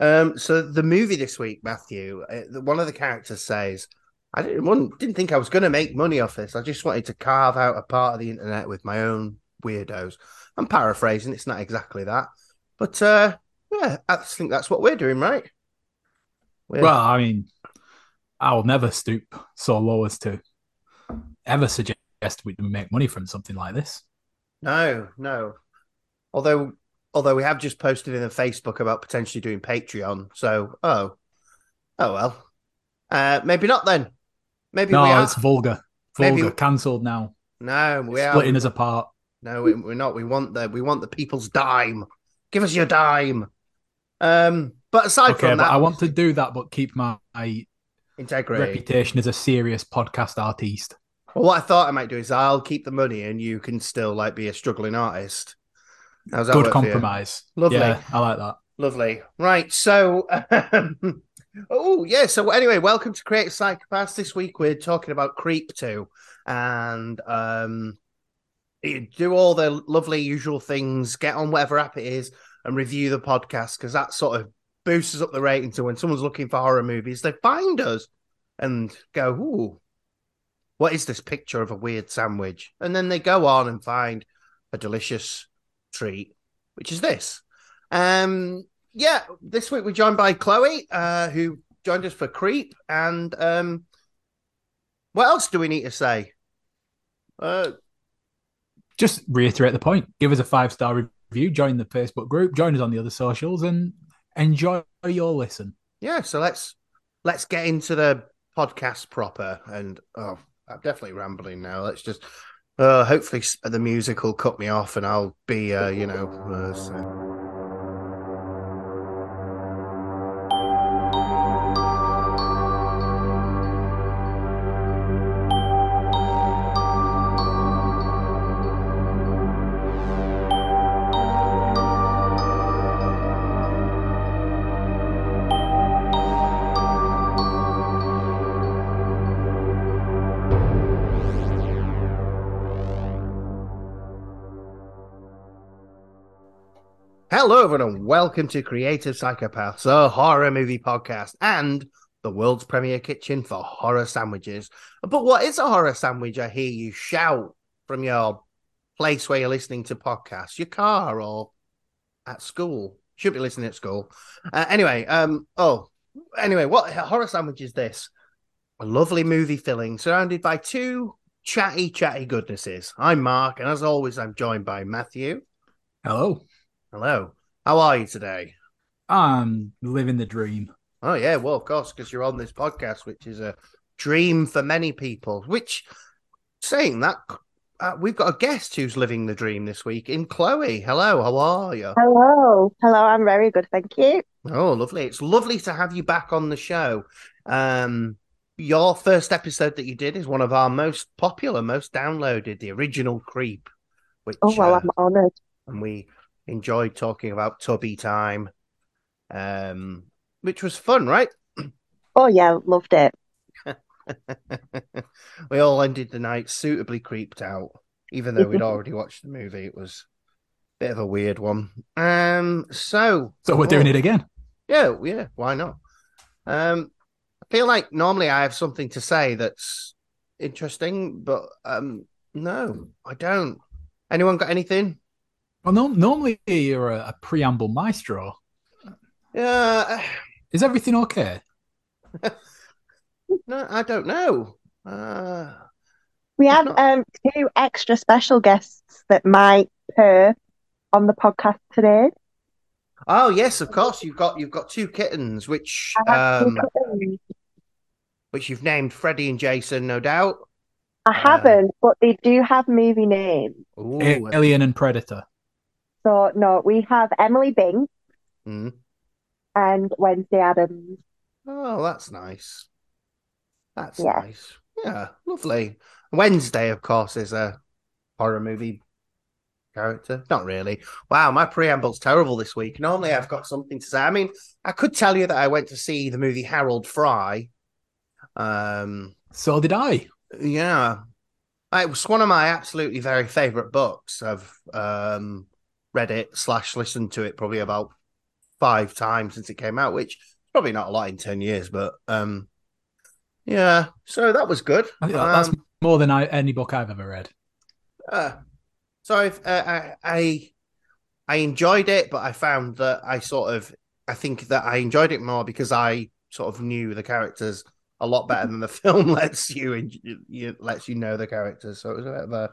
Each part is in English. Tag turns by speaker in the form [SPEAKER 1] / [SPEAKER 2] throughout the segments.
[SPEAKER 1] Um, so the movie this week, Matthew, uh, one of the characters says, "I didn't didn't think I was going to make money off this. I just wanted to carve out a part of the internet with my own weirdos." I'm paraphrasing; it's not exactly that, but uh, yeah, I think that's what we're doing, right?
[SPEAKER 2] We're... Well, I mean, I'll never stoop so low as to ever suggest we make money from something like this.
[SPEAKER 1] No, no. Although although we have just posted in the Facebook about potentially doing Patreon. So, oh, oh well, uh, maybe not then. Maybe
[SPEAKER 2] no, we are. it's vulgar, vulgar, maybe... cancelled now.
[SPEAKER 1] No, we
[SPEAKER 2] are splitting us apart.
[SPEAKER 1] No, we're not. We want the we want the people's dime. Give us your dime. Um, but aside okay, from that,
[SPEAKER 2] I want to do that, but keep my
[SPEAKER 1] integrity
[SPEAKER 2] reputation as a serious podcast artiste.
[SPEAKER 1] Well, what I thought I might do is I'll keep the money, and you can still like be a struggling artist.
[SPEAKER 2] How's Good compromise.
[SPEAKER 1] Lovely.
[SPEAKER 2] Yeah, I like that.
[SPEAKER 1] Lovely. Right. So, um, oh, yeah. So, anyway, welcome to Creative Psychopaths. This week we're talking about Creep 2 and um, do all the lovely usual things, get on whatever app it is, and review the podcast because that sort of boosts up the rating. So, when someone's looking for horror movies, they find us and go, Ooh, what is this picture of a weird sandwich? And then they go on and find a delicious treat, which is this. Um, yeah, this week we're joined by Chloe, uh, who joined us for Creep. And um, what else do we need to say? Uh,
[SPEAKER 2] Just reiterate the point. Give us a five star review, join the Facebook group, join us on the other socials, and enjoy your listen.
[SPEAKER 1] Yeah, so let's let's get into the podcast proper. And oh, I'm definitely rambling now. Let's just uh, hopefully the music will cut me off and I'll be, uh, you know. Uh, so. Hello, everyone, and welcome to Creative Psychopaths, a horror movie podcast and the world's premier kitchen for horror sandwiches. But what is a horror sandwich? I hear you shout from your place where you're listening to podcasts, your car, or at school. Should be listening at school. Uh, anyway, um, oh, anyway, what horror sandwich is this? A lovely movie filling surrounded by two chatty, chatty goodnesses. I'm Mark, and as always, I'm joined by Matthew.
[SPEAKER 2] Hello.
[SPEAKER 1] Hello. How are you today?
[SPEAKER 2] I'm living the dream.
[SPEAKER 1] Oh yeah, well of course, because you're on this podcast, which is a dream for many people. Which, saying that, uh, we've got a guest who's living the dream this week in Chloe. Hello, how are you?
[SPEAKER 3] Hello, hello. I'm very good, thank you.
[SPEAKER 1] Oh, lovely! It's lovely to have you back on the show. Um, your first episode that you did is one of our most popular, most downloaded, the original Creep.
[SPEAKER 3] Which, oh well, uh, I'm honoured.
[SPEAKER 1] And we enjoyed talking about Tubby Time, um, which was fun, right?
[SPEAKER 3] Oh yeah, loved it.
[SPEAKER 1] we all ended the night suitably creeped out, even though we'd already watched the movie. It was a bit of a weird one. Um, so
[SPEAKER 2] so we're oh, doing it again.
[SPEAKER 1] Yeah, yeah. Why not? Um, I feel like normally I have something to say that's interesting, but um, no, I don't. Anyone got anything?
[SPEAKER 2] Well, no, normally you're a, a preamble maestro.
[SPEAKER 1] Yeah.
[SPEAKER 2] Is everything okay?
[SPEAKER 1] no, I don't know. Uh,
[SPEAKER 3] we have not... um, two extra special guests that might appear on the podcast today.
[SPEAKER 1] Oh yes, of course. You've got you've got two kittens, which um, kittens. which you've named Freddie and Jason, no doubt.
[SPEAKER 3] I haven't, uh, but they do have movie names.
[SPEAKER 2] Alien and Predator.
[SPEAKER 3] So no, we have Emily Bing
[SPEAKER 1] mm.
[SPEAKER 3] and Wednesday Addams.
[SPEAKER 1] Oh, that's nice. That's yeah. nice. Yeah, lovely. Wednesday, of course, is a horror movie character. Not really. Wow, my preamble's terrible this week. Normally, I've got something to say. I mean, I could tell you that I went to see the movie Harold Fry. Um,
[SPEAKER 2] so did I.
[SPEAKER 1] Yeah, it was one of my absolutely very favorite books. I've um, read it slash listened to it probably about five times since it came out, which probably not a lot in ten years, but um, yeah. So that was good.
[SPEAKER 2] I think that's
[SPEAKER 1] Um,
[SPEAKER 2] more than I, any book I've ever read.
[SPEAKER 1] uh, so I've, uh, I, I I enjoyed it, but I found that I sort of I think that I enjoyed it more because I sort of knew the characters a lot better than the film lets you and you lets you know the characters. So it was a bit of a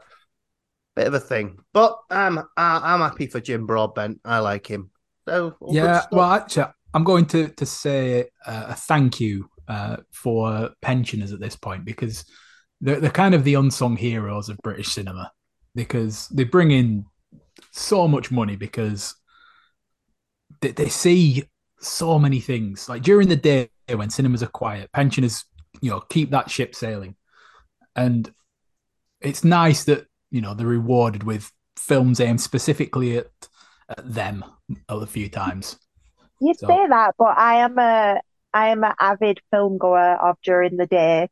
[SPEAKER 1] bit of a thing. But I'm I, I'm happy for Jim Broadbent. I like him. So
[SPEAKER 2] Yeah, well, actually, I'm going to to say uh, a thank you uh, for pensioners at this point because they're they're kind of the unsung heroes of British cinema because they bring in so much money because they, they see so many things. Like during the day when cinemas are quiet, pensioners, you know, keep that ship sailing, and it's nice that you know they're rewarded with films aimed specifically at, at them a few times.
[SPEAKER 3] You
[SPEAKER 2] So-
[SPEAKER 3] say that, but I am a I am an avid film goer of during the day,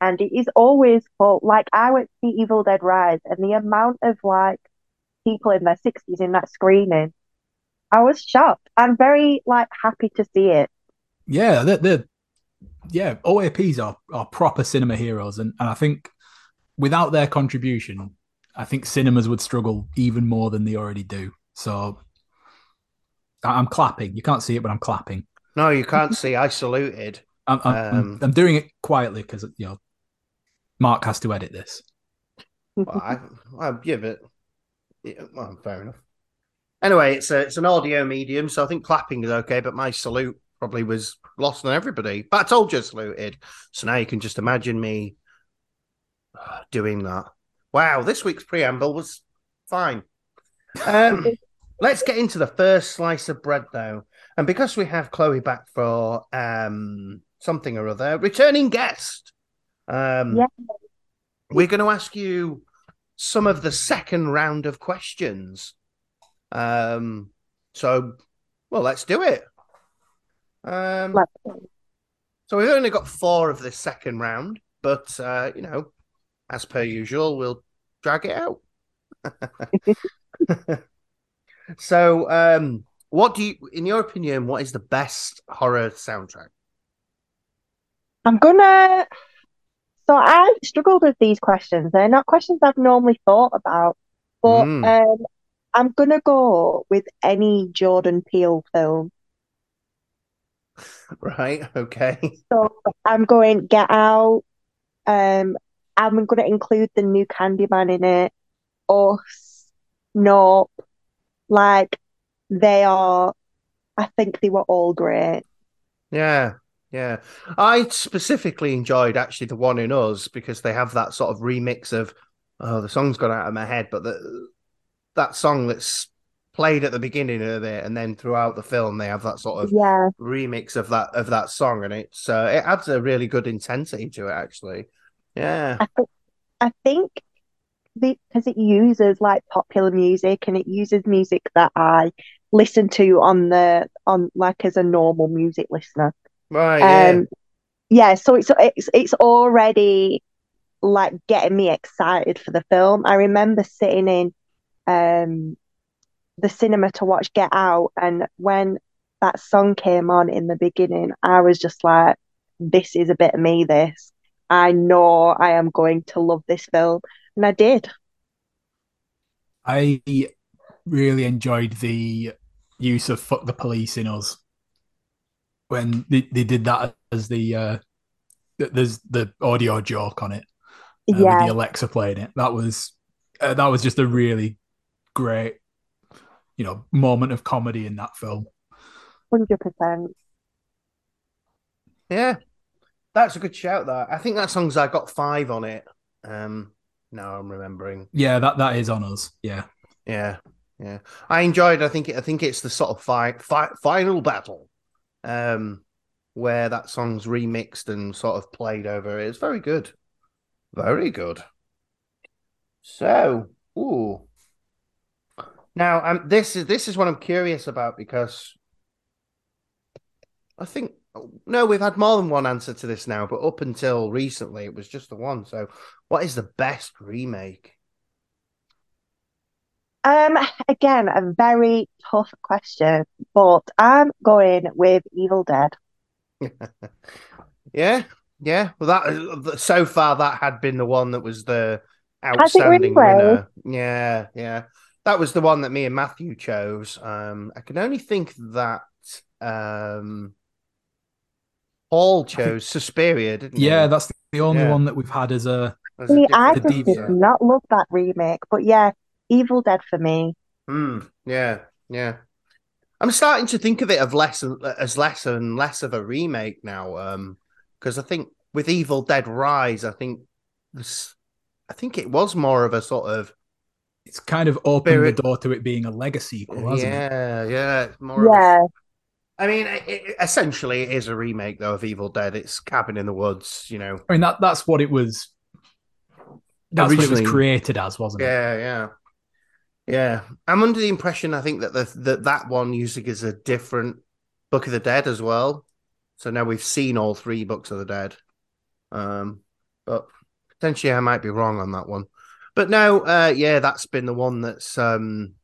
[SPEAKER 3] and it is always full. Like I went to see Evil Dead Rise, and the amount of like people in their sixties in that screening, I was shocked. I'm very like happy to see it.
[SPEAKER 2] Yeah, they're, they're yeah, OAPs are, are proper cinema heroes, and, and I think without their contribution, I think cinemas would struggle even more than they already do. So I'm clapping. You can't see it, but I'm clapping.
[SPEAKER 1] no, you can't see. I saluted.
[SPEAKER 2] I'm I'm, I'm-
[SPEAKER 1] Um,
[SPEAKER 2] I'm doing it quietly because you know Mark has to edit this.
[SPEAKER 1] Well, I, I yeah, but yeah, well, fair enough. Anyway, it's a it's an audio medium, so I think clapping is okay. But my salute probably was lost on everybody. But I told you I saluted, so now you can just imagine me uh, doing that. Wow, this week's preamble was fine. Um, let's get into the first slice of bread, though, and because we have Chloe back for um something or other, returning guest. Um,
[SPEAKER 3] Yeah.
[SPEAKER 1] we're going to ask you some of the second round of questions. Um, so, well, let's do it. Um, so we've only got four of this second round, but uh, you know, as per usual, we'll drag it out. so, um, what do you, in your opinion, what is the best horror soundtrack?
[SPEAKER 3] I'm gonna. So I struggled with these questions. They're not questions I've normally thought about, but
[SPEAKER 1] Mm.
[SPEAKER 3] um, I'm gonna go with any Jordan Peele film.
[SPEAKER 1] Right? Okay.
[SPEAKER 3] So I'm going Get Out. Um, I'm going to include the new Candyman in it. Us, Nope. Like they are. I think they were all great.
[SPEAKER 1] Yeah, yeah. I specifically enjoyed actually the one in Us because they have that sort of remix of oh the song's gone out of my head, but the that song that's played at the beginning of it and then throughout the film they have that sort of
[SPEAKER 3] Yeah,
[SPEAKER 1] remix of that of that song and it's uh, it adds a really good intensity to it actually. Yeah.
[SPEAKER 3] I think I think because it uses like popular music and it uses music that I listen to on the on like as a normal music listener.
[SPEAKER 1] Right, yeah.
[SPEAKER 3] Um, yeah, so it's it's it's already like getting me excited for the film. I remember sitting in um the cinema to watch Get Out, and when that song came on in the beginning, I was just like, "This is a bit of me. This I know I am going to love this film," and I did.
[SPEAKER 2] I really enjoyed the use of "fuck the police" in us when they, they did that as the uh, there's the audio joke on it uh, with
[SPEAKER 3] Yeah,
[SPEAKER 2] the Alexa playing it. That was uh, that was just a really great, you know, moment of comedy in that film.
[SPEAKER 3] hundred percent.
[SPEAKER 1] Yeah. That's a good shout that. I think that song's I got five on it. Um now I'm remembering.
[SPEAKER 2] Yeah, that that is on us. Yeah,
[SPEAKER 1] Yeah, yeah. I enjoyed. I think. I think it's the sort of fi- fi- final battle, um, where that song's remixed and sort of played over. It's very good, very good. So, ooh. Now, um, this is this is what I'm curious about because I think no, we've had more than one answer to this now, but up until recently, it was just the one. So, what is the best remake?
[SPEAKER 3] Um, again, a very tough question, but I'm going with Evil Dead.
[SPEAKER 1] Yeah, yeah. Well, that so far that had been the one that was the outstanding winner. Yeah, yeah. That was the one that me and Matthew chose. Um, I can only think that um, Paul chose Suspiria, didn't he?
[SPEAKER 2] Yeah, that's the only
[SPEAKER 1] Yeah.
[SPEAKER 2] one that we've had as a.
[SPEAKER 1] As a
[SPEAKER 3] See, I just
[SPEAKER 2] The
[SPEAKER 3] did
[SPEAKER 2] DVD.
[SPEAKER 3] not love that remake, but yeah, Evil Dead for me.
[SPEAKER 1] Hmm. yeah, yeah. I'm starting to think of it of less and, as less and less of a remake now. Um, because I think with Evil Dead Rise, I think this, I think it was more of a sort of
[SPEAKER 2] It's kind of opened
[SPEAKER 1] Spirit-
[SPEAKER 2] the door to it being a legacy sequel, hasn't it?
[SPEAKER 1] yeah, yeah. It's more of a
[SPEAKER 3] Yeah,
[SPEAKER 1] I mean, it, it- essentially, it is a remake though of Evil Dead. It's Cabin in the Woods, you know.
[SPEAKER 2] I mean that that's what it was. That's what it
[SPEAKER 1] Originally-
[SPEAKER 2] was created as, wasn't it?
[SPEAKER 1] Yeah, yeah, yeah. I'm under the impression I think that the that that one music is a different Book of the Dead as well. So now we've seen all three Books of the Dead. Um, but potentially I might be wrong on that one. But no, uh, yeah, that's been the one that's um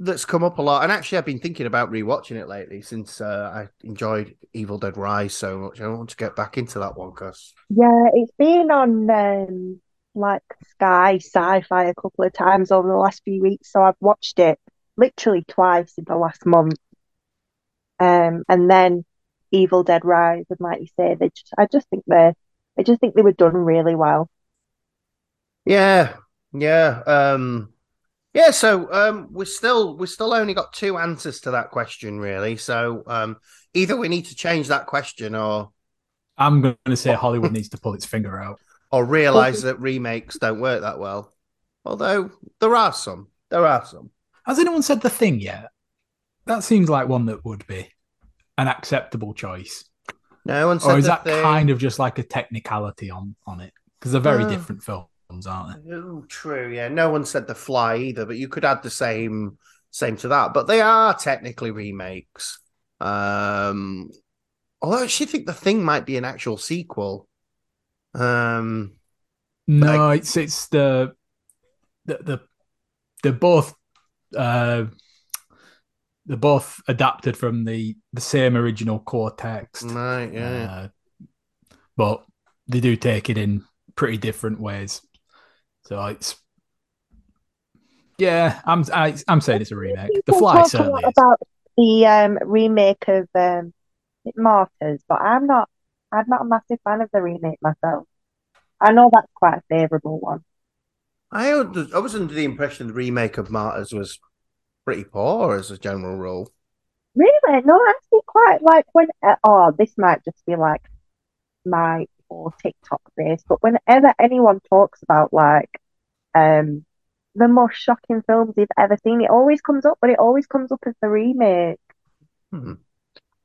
[SPEAKER 1] that's come up a lot. And actually, I've been thinking about rewatching it lately since uh, I enjoyed Evil Dead Rise so much. I want to get back into that one because
[SPEAKER 3] yeah, it's been on um like Sky Sci-Fi a couple of times over the last few weeks, so I've watched it literally twice in the last month. Um, and then Evil Dead Rise, and like you say, they just, I just think they, I just think they were done really well.
[SPEAKER 1] Yeah, yeah, um, yeah. So um, we're still we're still only got two answers to that question, really. So um, either we need to change that question, or
[SPEAKER 2] I'm going to say Hollywood needs to pull its finger out.
[SPEAKER 1] or realize that remakes don't work that well. Although there are some, there are some.
[SPEAKER 2] Has anyone said the thing yet? That seems like one that would be an acceptable choice.
[SPEAKER 1] No one said
[SPEAKER 2] Or is that
[SPEAKER 1] thing.
[SPEAKER 2] kind of just like a technicality on on it? Because they're very
[SPEAKER 1] Uh,
[SPEAKER 2] different films, aren't they?
[SPEAKER 1] Oh, true. Yeah, no one said the fly either, but you could add the same same to that. But they are technically remakes. Um, although I actually think the thing might be an actual sequel. Um,
[SPEAKER 2] No, it's it's the the the they're both uh they're both adapted from the the same original core text.
[SPEAKER 1] right, yeah.
[SPEAKER 2] Uh, but they do take it in pretty different ways. So it's yeah, I'm I, I'm saying it's a remake. The Fly
[SPEAKER 3] talk
[SPEAKER 2] certainly is.
[SPEAKER 3] about the um remake of um Martyrs, but I'm not, I'm not a massive fan of the remake myself. I know that's quite a favourable one.
[SPEAKER 1] I under, I was under the impression the remake of Martyrs was pretty poor as a general rule.
[SPEAKER 3] Really? No, actually, quite like when. Uh, oh, this might just be like my poor TikTok face, but whenever anyone talks about like um the most shocking films they've ever seen, it always comes up, but it always comes up as the remake.
[SPEAKER 1] Hmm.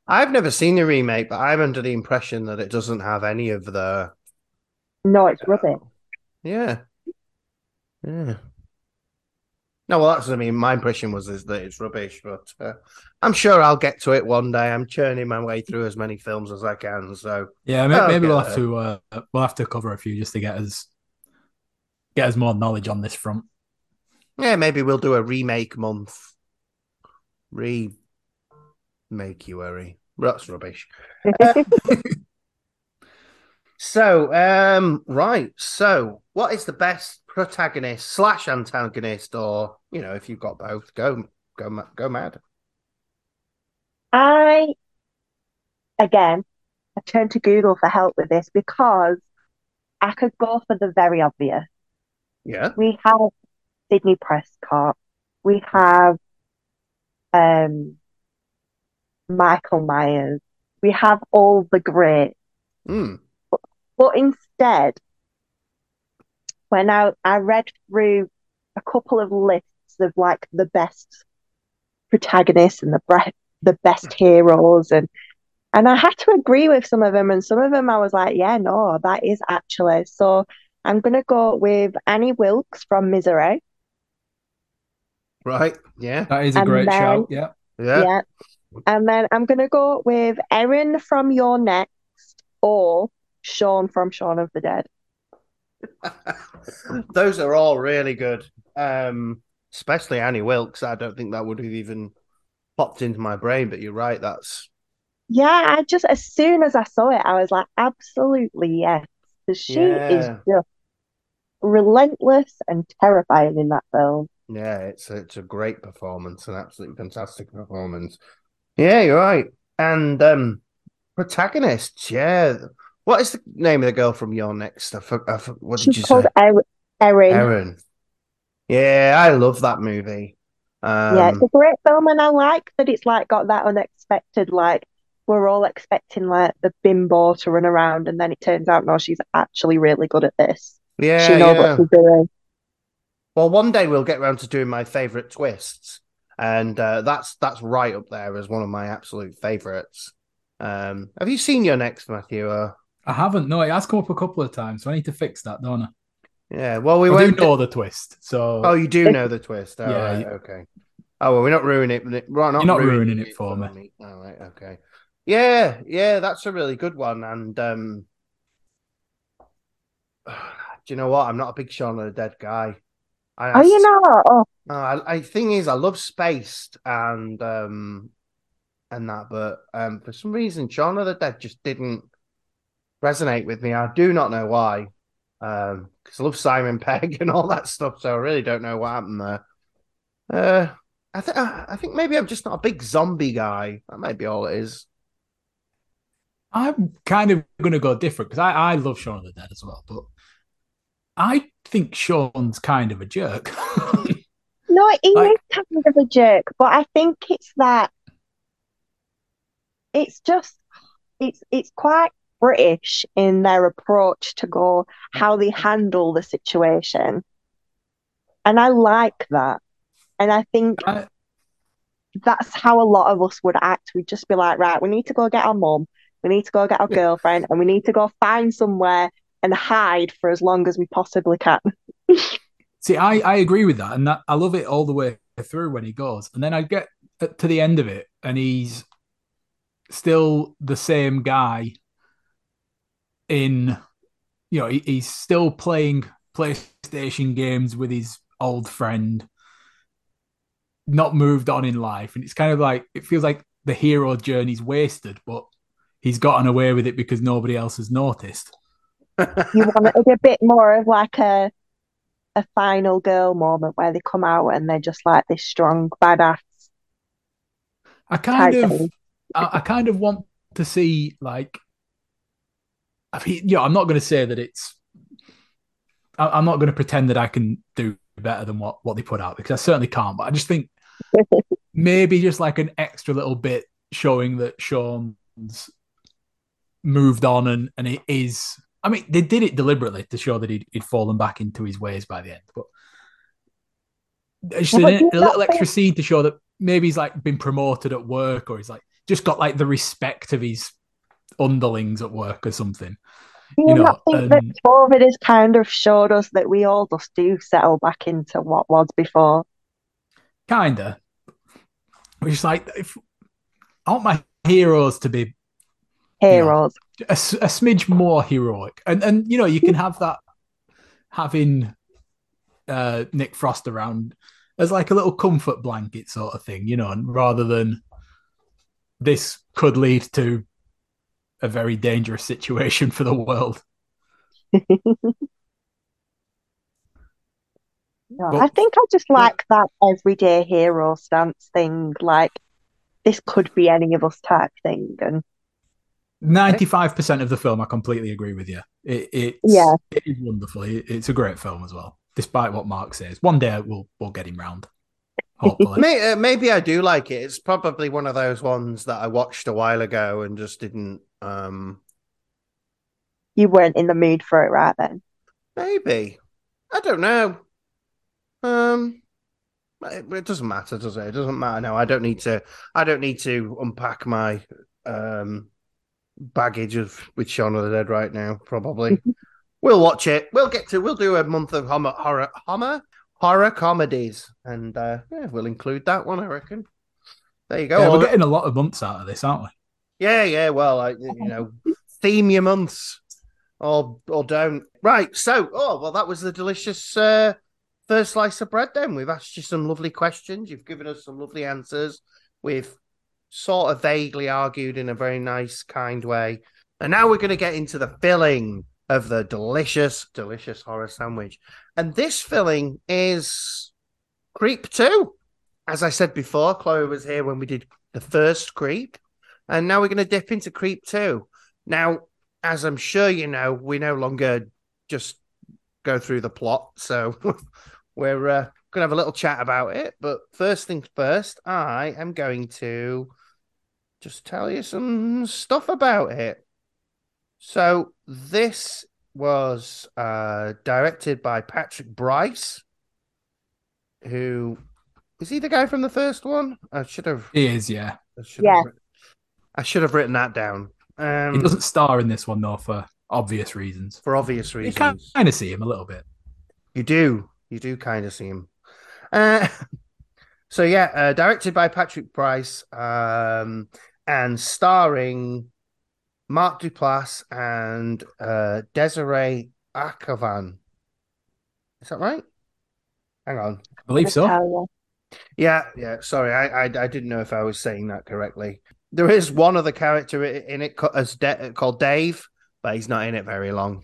[SPEAKER 1] I've never seen the remake, but I'm under the impression that it doesn't have any of the
[SPEAKER 3] No, it's rubbish.
[SPEAKER 1] Yeah. Yeah. No, well, that's, I mean, my impression was is that it's rubbish, but uh, I'm sure I'll get to it one day. I'm churning my way through as many films as I can. So,
[SPEAKER 2] Yeah, maybe, maybe we'll
[SPEAKER 1] okay.
[SPEAKER 2] have to uh, we'll have to cover a few just to get us get us more knowledge on this front.
[SPEAKER 1] yeah, maybe we'll do a remake month. Remake you worry. That's rubbish. So, um, right. So, what is the best protagonist slash antagonist, or you know, if you've got both, go, go, go mad.
[SPEAKER 3] I, again, I turned to Google for help with this because I could go for the very obvious.
[SPEAKER 1] Yeah.
[SPEAKER 3] We have Sidney Prescott. We have um, Michael Myers. We have all the great.
[SPEAKER 1] Hmm.
[SPEAKER 3] But instead, when I, I read through a couple of lists of like the best protagonists and the bre- the best heroes and and I had to agree with some of them and some of them I was like, yeah, no, that is actually. So I'm gonna go with Annie Wilkes from Misery.
[SPEAKER 1] Right. Yeah.
[SPEAKER 2] That is a
[SPEAKER 3] And
[SPEAKER 2] great
[SPEAKER 3] then-
[SPEAKER 2] shout. Yeah.
[SPEAKER 1] Yeah.
[SPEAKER 3] Yeah. And then I'm gonna go with Erin from You're Next or Shaun from Shaun of the Dead.
[SPEAKER 1] Those are all really good. Um, especially Annie Wilkes. I don't think that would have even popped into my brain. But you're right. That's
[SPEAKER 3] Yeah, I just as soon as I saw it, I was like, absolutely yes. Because she is just relentless and terrifying in that film.
[SPEAKER 1] yeah. It's a, it's a great performance, an absolutely fantastic performance. Yeah, you're right. And um, protagonists. Yeah. What is the name of the girl from You're Next? I for, I for, what did you
[SPEAKER 3] called
[SPEAKER 1] say?
[SPEAKER 3] Er- Erin.
[SPEAKER 1] Erin. Yeah, I love that movie. Um,
[SPEAKER 3] Yeah, it's a great film, and I like that it's like got that unexpected, like we're all expecting like the bimbo to run around, and then it turns out no, she's actually really good at this.
[SPEAKER 1] yeah,
[SPEAKER 3] She knows
[SPEAKER 1] yeah.
[SPEAKER 3] what she's doing.
[SPEAKER 1] Well, one day we'll get around to doing my favorite twists, and uh, that's that's right up there as one of my absolute favorites. Um, have you seen you're next, Matthew? Uh,
[SPEAKER 2] I haven't. No, it has come up a couple of times, so I need to fix that, don't I?
[SPEAKER 1] yeah. Well, we
[SPEAKER 2] I
[SPEAKER 1] went.
[SPEAKER 2] do know the twist, so
[SPEAKER 1] Oh, you do know the twist. All
[SPEAKER 2] Yeah,
[SPEAKER 1] right, okay. Oh well, we're not ruining it. We're not,
[SPEAKER 2] You're not ruining it for me.
[SPEAKER 1] All right, okay. Yeah, yeah, that's a really good one. And um, do you know what? I'm not a big Shaun of the Dead guy. I,
[SPEAKER 3] Oh, you know, oh,
[SPEAKER 1] Uh, I, I thing is, I love Spaced and um and that, but um for some reason, Shaun of the Dead just didn't resonate with me. I do not know why. Um, because I love Simon Pegg and all that stuff, so I really don't know what happened there. Uh, I think I think maybe I'm just not a big zombie guy. That might be all it is.
[SPEAKER 2] I'm kind of going to go different because I, I love Shaun of the Dead as well, but I think Shaun's kind of a jerk.
[SPEAKER 3] no, he
[SPEAKER 2] Like-
[SPEAKER 3] is kind of a jerk, but I think it's that it's just it's it's quite British in their approach to go how they handle the situation. And I like that. And I think
[SPEAKER 2] I-
[SPEAKER 3] that's how a lot of us would act. We'd just be like, right, we need to go get our mum, we need to go get our girlfriend, and we need to go find somewhere and hide for as long as we possibly can.
[SPEAKER 2] See, I, I agree with that, and that I love it all the way through when he goes, and then I get uh, to the end of it, and he's still the same guy. In, you know, he, he's still playing PlayStation games with his old friend, not moved on in life, and it's kind of like it feels like the hero journey's wasted, but he's gotten away with it because nobody else has noticed.
[SPEAKER 3] You want it a bit more of like a a final girl moment where they come out and they're just like this strong badass
[SPEAKER 2] I kind of. I, I kind of want to see like, I mean, yeah, I'm not going to say that it's, I, I'm not going to pretend that I can do better than what what they put out because I certainly can't. But I just think maybe just like an extra little bit showing that Shaun's moved on and and it is. I mean, they did it deliberately to show that he'd, he'd fallen back into his ways by the end, but. It's just
[SPEAKER 3] but
[SPEAKER 2] a,
[SPEAKER 3] do you
[SPEAKER 2] a little extra scene to show that maybe he's like been promoted at work or he's like just got like the respect of his underlings at work or something.
[SPEAKER 3] You
[SPEAKER 2] you know,
[SPEAKER 3] not think that
[SPEAKER 2] um,
[SPEAKER 3] COVID has kind of showed us that we all just do settle back into what was before?
[SPEAKER 2] Kinda. Which is like, if I want my heroes to be
[SPEAKER 3] Heroes.
[SPEAKER 2] a smidge more heroic, and and you know you can have that having uh, Nick Frost around as like a little comfort blanket sort of thing, you know, and rather than this could lead to a very dangerous situation for the world.
[SPEAKER 3] No,
[SPEAKER 2] But-
[SPEAKER 3] I think I just like that everyday hero stance thing, like this could be any of us type thing. And
[SPEAKER 2] Ninety-five percent of the film, I completely agree with you. It, it's
[SPEAKER 3] Yeah.
[SPEAKER 2] it is wonderful. It- it's a great film as well, despite what Mark says. One day we'll we'll get him round. Hopefully,
[SPEAKER 1] May, uh, maybe I do like it. It's probably one of those ones that I watched a while ago and just didn't. Um,
[SPEAKER 3] you weren't in the mood for it right then.
[SPEAKER 1] maybe I don't know. Um, it, it doesn't matter, does it? It doesn't matter. No, I don't need to. I don't need to unpack my um baggage of with Shaun of the Dead right now. Probably we'll watch it. We'll get to. We'll do a month of horror horror horror, horror comedies, and uh, yeah, we'll include that one. I reckon. There you go.
[SPEAKER 2] yeah, we're getting a lot of months out of this, aren't we?
[SPEAKER 1] Yeah, yeah. Well, I, you know, theme your months or or don't. Right. So, oh well, that was the delicious uh, first slice of bread. Then we've asked you some lovely questions. You've given us some lovely answers. We've sort of vaguely argued in a very nice, kind way. And now we're going to get into the filling of the delicious, delicious horror sandwich. And this filling is Creep 2. As I said before, Chloe was here when we did the first Creep. And now we're going to dip into Creep 2. Now, as I'm sure you know, we no longer just go through the plot. So we're uh, going to have a little chat about it. But first things first, I am going to just tell you some stuff about it. So this was uh, directed by Patrick Brice, who is he the guy from the first one? I should have.
[SPEAKER 2] He is, yeah.
[SPEAKER 1] I should
[SPEAKER 3] Yeah.
[SPEAKER 1] Have, writ- I should have written that down. Um,
[SPEAKER 2] He doesn't star in this one though for obvious reasons.
[SPEAKER 1] for obvious reasons,
[SPEAKER 2] You
[SPEAKER 1] reasons.
[SPEAKER 2] kind of see him a little bit.
[SPEAKER 1] You do. You do kind of see him. Uh, so yeah, uh, directed by Patrick Brice, um, and starring Mark Duplass and uh, Desiree Akhavan. Is that right? Hang on.
[SPEAKER 2] I believe so.
[SPEAKER 1] Yeah, yeah. Sorry, I, I I didn't know if I was saying that correctly. There is one other character in it as Da- called Dave, but he's not in it very long.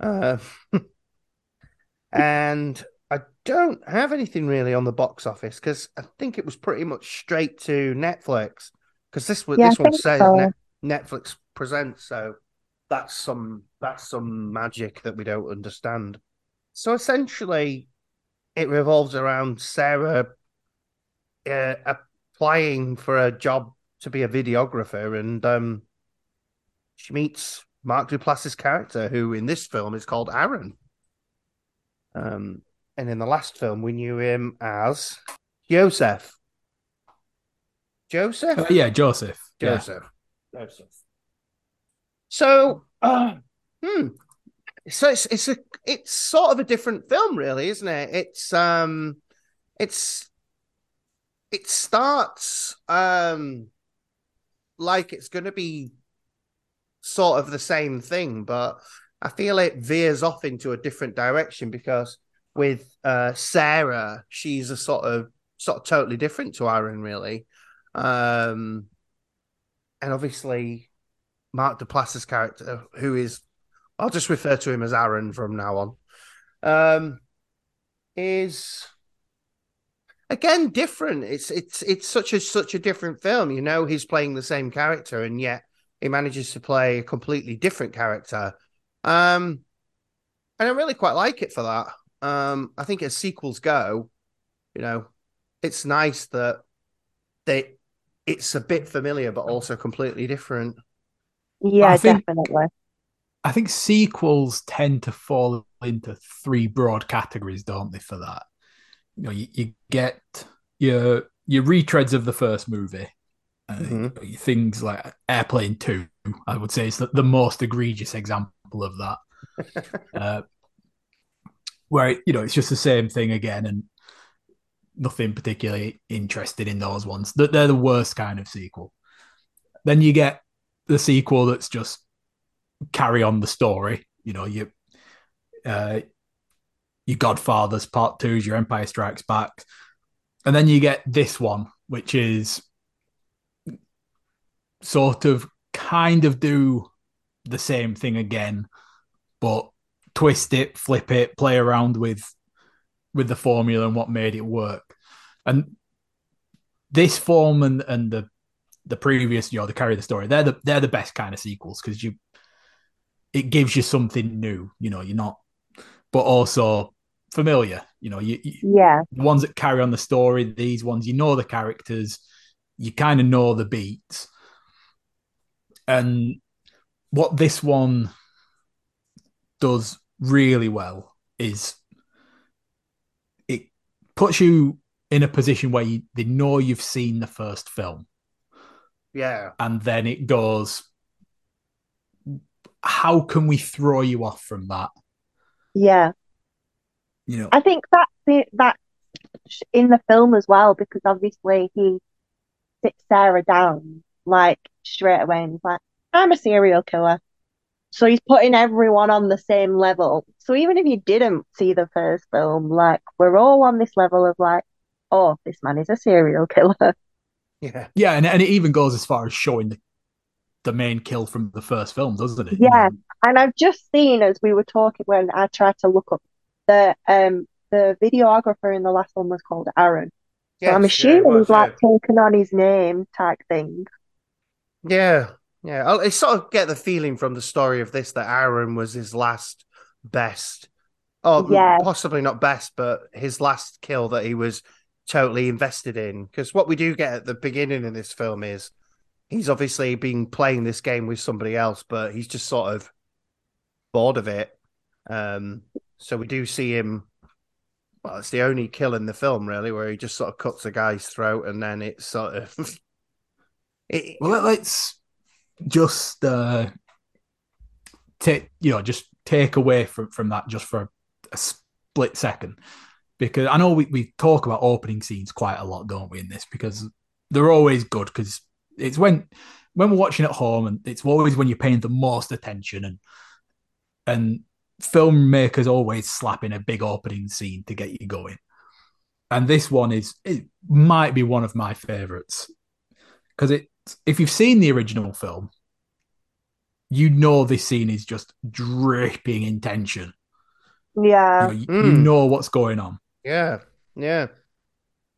[SPEAKER 1] Uh, and I don't have anything really on the box office because I think it was pretty much straight to Netflix because this was
[SPEAKER 3] Yeah, I
[SPEAKER 1] this one says
[SPEAKER 3] so.
[SPEAKER 1] Net- Netflix presents, so that's some that's some magic that we don't understand. So essentially, it revolves around Sarah uh, applying for a job to be a videographer, and um, she meets Mark Duplass's character, who in this film is called Aaron. Um, and in the last film, we knew him as Joseph. Joseph.
[SPEAKER 2] Uh, yeah, Joseph. Yeah.
[SPEAKER 1] Joseph. Joseph. So, uh, hmm. So it's it's a it's sort of a different film, really, isn't it? It's um, it's it starts um, like it's going to be sort of the same thing, but I feel it veers off into a different direction because with uh Sarah, she's a sort of sort of totally different to Aaron, really. Um, and obviously Mark Duplass's character, who is I'll just refer to him as Aaron from now on, um, is again different. It's it's it's such a such a different film. You know, he's playing the same character, and yet he manages to play a completely different character. Um, and I really quite like it for that. Um, I think as sequels go, you know, it's nice that they it's a bit familiar but also completely different.
[SPEAKER 3] Yeah,
[SPEAKER 2] I think-
[SPEAKER 3] definitely.
[SPEAKER 2] I think sequels tend to fall into three broad categories, don't they? For that, you know, you, you get your your retreads of the first movie, uh,
[SPEAKER 1] Mhm.
[SPEAKER 2] things like Airplane Two. I would say is the, the most egregious example of that, uh, where you know it's just the same thing again, and nothing particularly interested in those ones. That they're the worst kind of sequel. Then you get the sequel that's just carry on the story. You know, you uh your Godfather's part twos, your Empire Strikes Back. And then you get this one, which is sort of kind of do the same thing again, but twist it, flip it, play around with with the formula and what made it work. And this form and and the the previous, you know, the carry the story, they're the they're the best kind of sequels because you it gives you something new. You know, you're not, but also familiar. You know, you, you
[SPEAKER 3] Yeah,
[SPEAKER 2] the ones that carry on the story, these ones, you know the characters, you kind of know the beats. And what this one does really well is it puts you in a position where you, they know you've seen the first film
[SPEAKER 1] Yeah.
[SPEAKER 2] and then it goes how can we throw you off from that
[SPEAKER 3] yeah.
[SPEAKER 2] You know
[SPEAKER 3] I think that's it. That's in the film as well because obviously he sits Sarah down like straight away and he's like, "I'm a serial killer." So he's putting everyone on the same level. So even if you didn't see the first film, like we're all on this level of like, oh, this man is a serial killer.
[SPEAKER 1] Yeah.
[SPEAKER 2] Yeah, and, and it even goes as far as showing the, the main kill from the first film, doesn't it?
[SPEAKER 3] Yeah.
[SPEAKER 2] You know?
[SPEAKER 3] And I've just seen as we were talking when I tried to look up the um the videographer in the last one was called Aaron. So I'm
[SPEAKER 1] Yes, yeah,
[SPEAKER 3] assuming
[SPEAKER 1] was,
[SPEAKER 3] he's like
[SPEAKER 1] yeah.
[SPEAKER 3] taken on his name type thing.
[SPEAKER 1] Yeah, yeah. I I sort of get the feeling from the story of this that Aaron was his last best. Oh,
[SPEAKER 3] Yeah.
[SPEAKER 1] possibly not best, but his last kill that he was totally invested in. Because what we do get at the beginning of this film is he's obviously been playing this game with somebody else, but he's just sort of bored of it. Um, so we do see him. Well, it's the only kill in the film, really, where he just sort of cuts a guy's throat, and then it's sort of. it,
[SPEAKER 2] Well, let- let's just uh, take you know just take away from from that just for a split second because I know we, we talk about opening scenes quite a lot, don't we? In this because they're always good because it's when when we're watching at home and it's always when you're paying the most attention and and filmmakers always slap in a big opening scene to get you going. And this one is it might be one of my favorites because it if you've seen the original film, you know this scene is just dripping in tension.
[SPEAKER 3] Yeah.
[SPEAKER 2] You, know, you- you
[SPEAKER 1] Mm.
[SPEAKER 2] know what's going on.
[SPEAKER 1] yeah, yeah.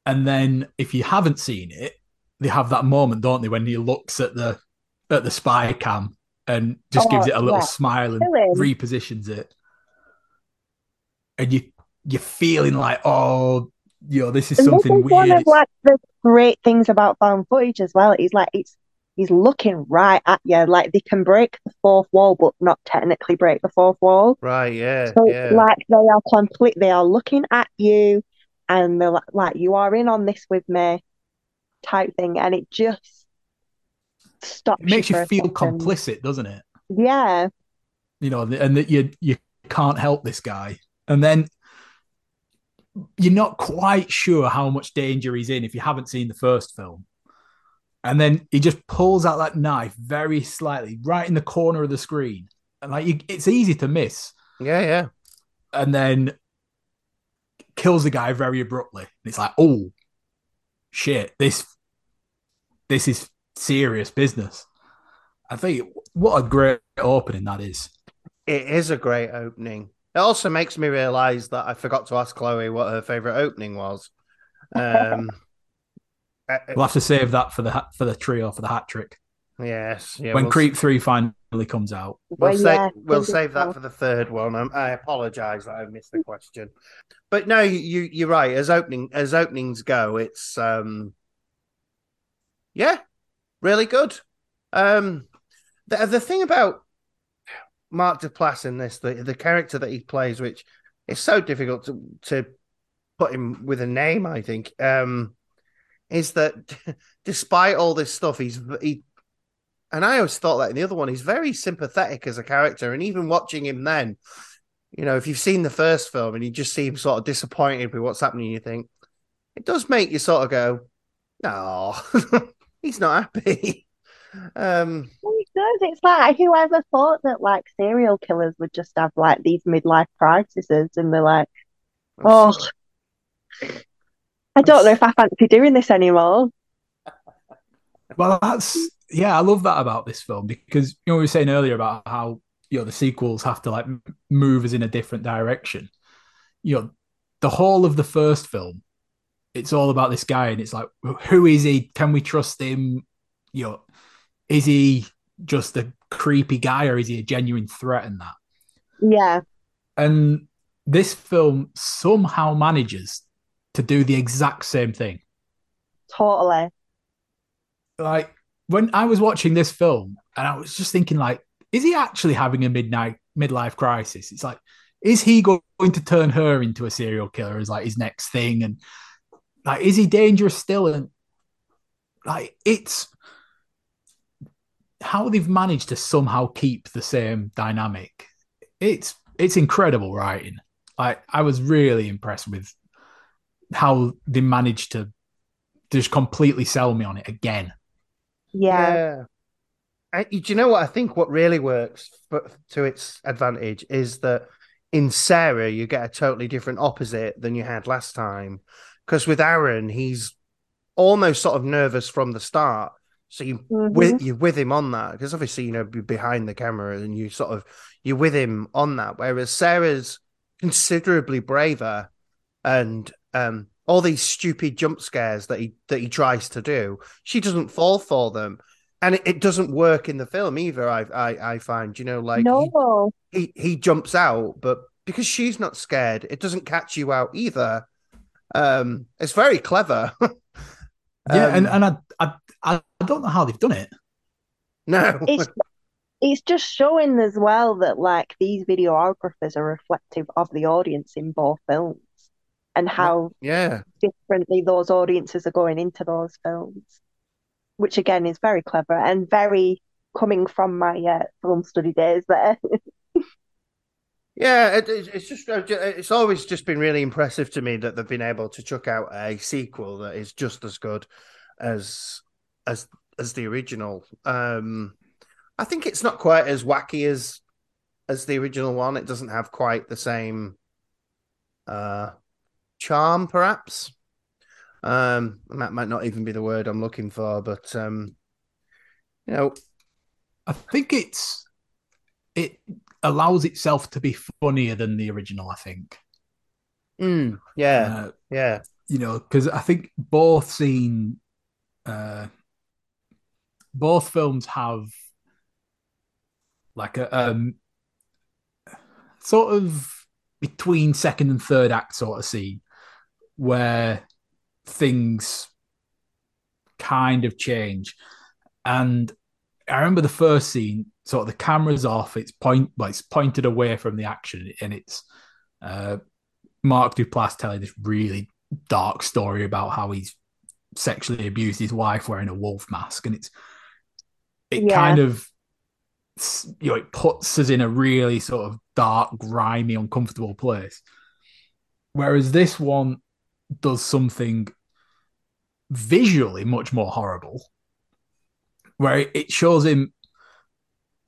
[SPEAKER 2] And then if you haven't seen it, they have that moment, don't they, when he looks at the at the spy cam and just
[SPEAKER 3] Oh,
[SPEAKER 2] gives it a little
[SPEAKER 3] yeah.
[SPEAKER 2] smile and
[SPEAKER 3] Killing.
[SPEAKER 2] repositions it. And you you're feeling like, oh, you know, this is
[SPEAKER 3] And this
[SPEAKER 2] something
[SPEAKER 3] is one of like the great things about found footage as well. He's like it's he's looking right at you. Like they can break the fourth wall, but not technically break the fourth wall.
[SPEAKER 1] Right, yeah,
[SPEAKER 3] So
[SPEAKER 1] yeah.
[SPEAKER 3] like they are complete. They are looking at you, and they're like, like you are in on this with me, type thing, and it just stops.
[SPEAKER 2] it makes you
[SPEAKER 3] for a
[SPEAKER 2] feel
[SPEAKER 3] second.
[SPEAKER 2] complicit, doesn't it?
[SPEAKER 3] Yeah,
[SPEAKER 2] you know, and that you you can't help this guy, and then you're not quite sure how much danger he's in if you haven't seen the first film, and then he just pulls out that knife very slightly, right in the corner of the screen, and like you, it's easy to miss,
[SPEAKER 1] yeah, yeah.
[SPEAKER 2] and then kills the guy very abruptly. And it's like, oh shit, this this is serious business. I think what a great opening that is.
[SPEAKER 1] It is a great opening. It also makes me realize that I forgot to ask Chloe what her favorite opening was. Um, uh,
[SPEAKER 2] We'll have to save that for the ha- for the trio for the hat trick
[SPEAKER 1] yes, yeah.
[SPEAKER 2] when
[SPEAKER 1] we'll,
[SPEAKER 2] Creep Three finally comes out.
[SPEAKER 1] we'll,
[SPEAKER 3] Well,
[SPEAKER 1] sa-
[SPEAKER 3] yeah,
[SPEAKER 1] we'll save that for the third one. Um, I apologize that I missed the question, but no, you you're right. As opening as openings go, it's um, yeah, really good. Um, the the thing about Mark Duplass in this, the the character that he plays, which is so difficult to to put him with a name, I think, um, is that despite all this stuff, he's he, and I always thought that in the other one, he's very sympathetic as a character, and even watching him then, you know, if you've seen the first film and you just see him sort of disappointed with what's happening, you think it does make you sort of go, no, he's not happy. Um,
[SPEAKER 3] Well, it does. It's like whoever thought that like serial killers would just have like these midlife crises, and they're like, oh, I don't know if I fancy doing this anymore.
[SPEAKER 2] Well, that's yeah, I love that about this film because you know we were saying earlier about how you know the sequels have to like move us in a different direction. You know, the whole of the first film, it's all about this guy, and it's like, who is he? Can we trust him? You know, is he just a creepy guy or is he a genuine threat in that?
[SPEAKER 3] Yeah,
[SPEAKER 2] And this film somehow manages to do the exact same thing.
[SPEAKER 3] totally.
[SPEAKER 2] like when I was watching this film and I was just thinking like, is he actually having a midnight midlife crisis? It's like, is he going to turn her into a serial killer as like his next thing? And like, is he dangerous still? And like, it's how they've managed to somehow keep the same dynamic. It's it's incredible writing. Like, I was really impressed with how they managed to just completely sell me on it again.
[SPEAKER 3] Yeah.
[SPEAKER 1] I, do you know what I think? What really works for, to its advantage is that in Sarah you get a totally different opposite than you had last time. Because with Aaron, he's almost sort of nervous from the start. So you
[SPEAKER 3] Mhm.
[SPEAKER 1] with you with him on that because obviously you know be behind the camera and you sort of you're with him on that. Whereas Sarah's considerably braver and um all these stupid jump scares that he that he tries to do, she doesn't fall for them, and it, it doesn't work in the film either. I I, I find you know like he,
[SPEAKER 3] no,
[SPEAKER 1] he he jumps out, but because she's not scared, it doesn't catch you out either. Um, it's very clever.
[SPEAKER 2] Yeah, and,
[SPEAKER 1] Um,
[SPEAKER 2] and I, I I I don't know how they've done it.
[SPEAKER 1] no,
[SPEAKER 3] it's it's just showing as well that like these videographers are reflective of the audience in both films and how
[SPEAKER 1] yeah,
[SPEAKER 3] differently those audiences are going into those films, which again is very clever and very coming from my uh, film study days there.
[SPEAKER 1] yeah. It, it's just uh, it's always just been really impressive to me that they've been able to chuck out a sequel that is just as good as as as the original. Um, I think it's not quite as wacky as as the original one. It doesn't have quite the same uh charm, perhaps. Um, that might not even be the word I'm looking for, but um, you know,
[SPEAKER 2] I think it's it allows itself to be funnier than the original. I think.
[SPEAKER 1] mm, yeah,
[SPEAKER 2] Uh,
[SPEAKER 1] yeah,
[SPEAKER 2] you know, because I think both seen, uh, both films have like a um, sort of between second and third act sort of scene where things kind of change. And I remember the first scene, sort of the camera's off, it's point well, it's pointed away from the action, and it's uh, Mark Duplass telling this really dark story about how he's sexually abused his wife wearing a wolf mask, and it's it
[SPEAKER 3] Yeah.
[SPEAKER 2] kind of you know it puts us in a really sort of dark, grimy, uncomfortable place. Whereas this one does something visually much more horrible, where it shows him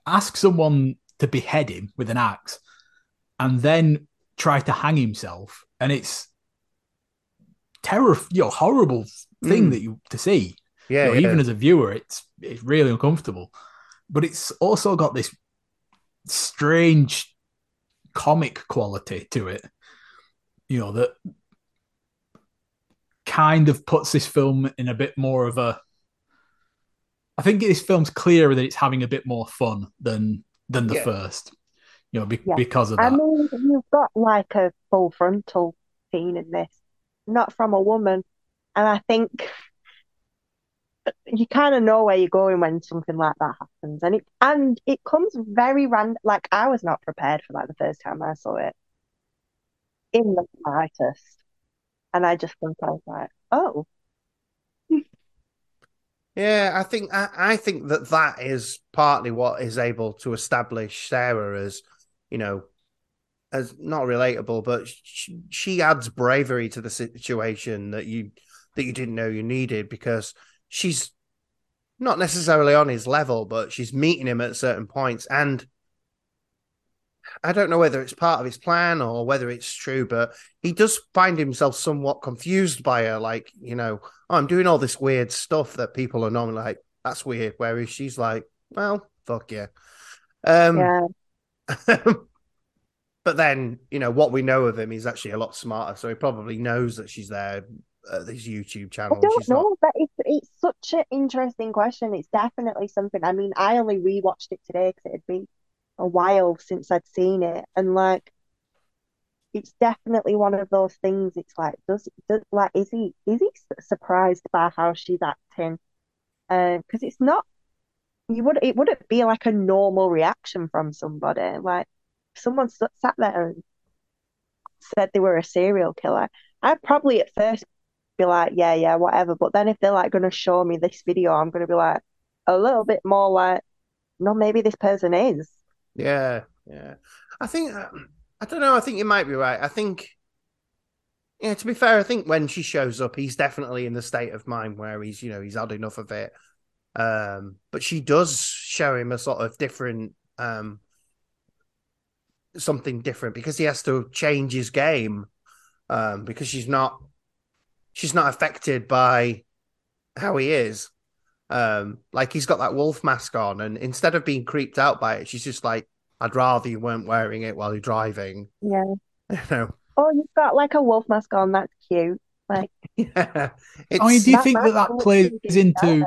[SPEAKER 2] ask someone to behead him with an axe and then try to hang himself, and it's terror, you know, horrible thing
[SPEAKER 1] Mm.
[SPEAKER 2] that you to see.
[SPEAKER 1] yeah,
[SPEAKER 2] You know,
[SPEAKER 1] yeah.
[SPEAKER 2] Even as a viewer, it's it's really uncomfortable, but it's also got this strange comic quality to it. You know that kind of puts this film in a bit more of a. I think this film's clearer that it's having a bit more fun than than the
[SPEAKER 1] Yeah.
[SPEAKER 2] first. you know, be,
[SPEAKER 3] yeah.
[SPEAKER 2] because of that.
[SPEAKER 3] I mean, you've got like a full frontal scene in this, not from a woman. And I think you kind of know where you're going when something like that happens. And it and it comes very random. Like I was not prepared for that the first time I saw it in the slightest. And I just think I was like, oh,
[SPEAKER 1] Yeah, I think I, I think that that is partly what is able to establish Sarah as, you know, as not relatable, but she, she adds bravery to the situation that you that you didn't know you needed because she's not necessarily on his level, but she's meeting him at certain points, and I don't know whether it's part of his plan or whether it's true, but he does find himself somewhat confused by her, like you know oh, I'm doing all this weird stuff that people are normally like, that's weird. Whereas she's like, well, fuck yeah. Um,
[SPEAKER 3] yeah.
[SPEAKER 1] but then, you know, what we know of him, he's actually a lot smarter. So he probably knows that she's there at this YouTube channel?
[SPEAKER 3] I don't
[SPEAKER 1] She's not.
[SPEAKER 3] know, but it's it's such an interesting question. It's definitely something. I mean, I only rewatched it today because it had been a while since I'd seen it, and like, it's definitely one of those things. It's like, does does like, is he is he surprised by how she's acting? Um, because it's not. You would it wouldn't be like a normal reaction from somebody. Like, someone sat there and said they were a serial killer, I'd probably at first be like, yeah, yeah, whatever. But then if they're like going to show me this video, I'm going to be like a little bit more like, no, maybe this person is.
[SPEAKER 1] Yeah, yeah. I think uh, I don't know. I think you might be right. I think, yeah. To be fair, I think when she shows up, he's definitely in the state of mind where he's, you know, he's had enough of it, Um, but she does show him a sort of different um something different because he has to change his game um because she's not she's not affected by how he is um like he's got that wolf mask on and instead of being creeped out by it she's just like i'd rather you weren't wearing it while you're driving
[SPEAKER 3] Yeah.
[SPEAKER 1] you know
[SPEAKER 3] Oh, you've got like a wolf mask on. That's cute. Like,
[SPEAKER 1] yeah it's
[SPEAKER 2] I mean, do you
[SPEAKER 3] that-
[SPEAKER 2] think that that plays into?
[SPEAKER 3] better.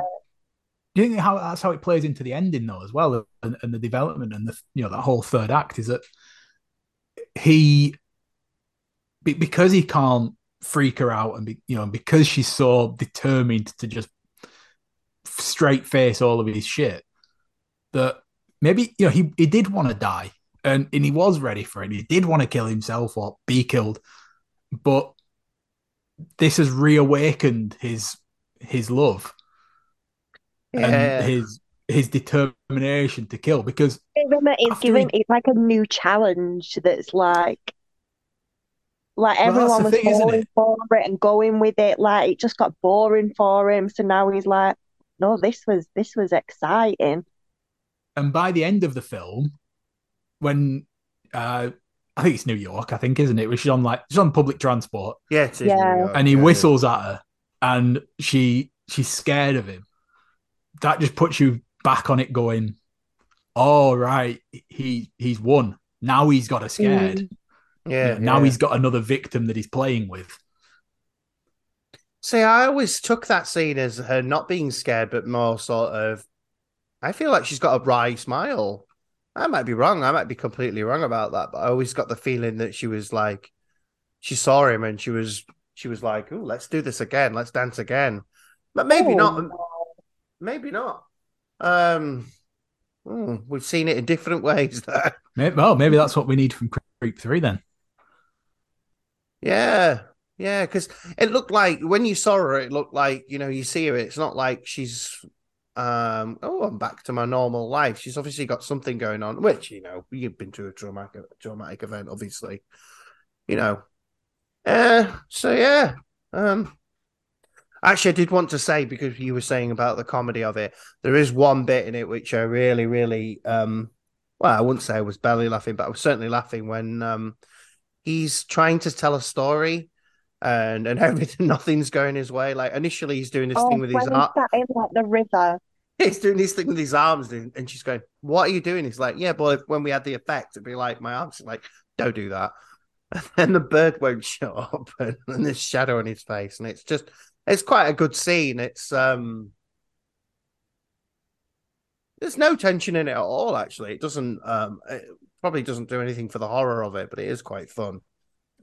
[SPEAKER 2] Do you think how that's how it plays into the ending though as well, and, and the development and the you know that whole third act is that he because he can't freak her out and be, you know because she's so determined to just straight face all of his shit that maybe you know he, he did want to die and, and he was ready for it he did want to kill himself or be killed but this has reawakened his his love
[SPEAKER 1] yeah
[SPEAKER 2] and his his determination to kill because
[SPEAKER 3] it's
[SPEAKER 2] After
[SPEAKER 3] given,
[SPEAKER 2] he-
[SPEAKER 3] it's like a new challenge that's like, like
[SPEAKER 2] Well,
[SPEAKER 3] everyone
[SPEAKER 2] the
[SPEAKER 3] was
[SPEAKER 2] thing,
[SPEAKER 3] falling
[SPEAKER 2] it?
[SPEAKER 3] for it and going with it. Like it just got boring for him. So now he's like, no, this was this was exciting.
[SPEAKER 2] and by the end of the film when uh I think it's New York, I think, isn't it? Where she's on like she's on public transport
[SPEAKER 1] yeah it is
[SPEAKER 3] Yeah.
[SPEAKER 1] New York,
[SPEAKER 2] and he
[SPEAKER 1] yeah.
[SPEAKER 2] whistles at her and she she's scared of him. That just puts you back on it going, Oh right, he he's won. Now he's got her scared.
[SPEAKER 3] Mm.
[SPEAKER 1] yeah,
[SPEAKER 2] You now
[SPEAKER 1] yeah.
[SPEAKER 2] he's got another victim that he's playing with.
[SPEAKER 1] See, I always took that scene as her not being scared, but more sort of. I feel like she's got a wry smile. I might be wrong. I might be completely wrong about that, but I always got the feeling that she was like, she saw him and she was, she was like, "Oh, let's do this again. Let's dance again." But maybe
[SPEAKER 3] Oh,
[SPEAKER 1] not. Maybe not. Um, hmm, we've seen it in different ways there.
[SPEAKER 2] Maybe, well, maybe that's what we need from Creep Three then.
[SPEAKER 1] Yeah, yeah, because it looked like when you saw her, it looked like you know you see her. It's not like she's um oh I'm back to my normal life. She's obviously got something going on, which you know you've been through a traumatic traumatic event, obviously. You know, uh, so yeah. Um, actually, I did want to say because you were saying about the comedy of it, there is one bit in it which I really, really um. Well, I wouldn't say I was belly laughing, but I was certainly laughing when um he's trying to tell a story and and everything nothing's going his way. Like initially he's doing this
[SPEAKER 3] Oh,
[SPEAKER 1] thing with his arm
[SPEAKER 3] in like the river.
[SPEAKER 1] he's doing this thing with his arms and and she's going what are you doing? He's like yeah but if, when we had the effect it'd be like my arms. Like don't do that. And then the bird won't shut up and, and there's shadow on his face and it's just it's quite a good scene. It's um there's no tension in it at all actually. It doesn't um it probably doesn't do anything for the horror of it but it is quite fun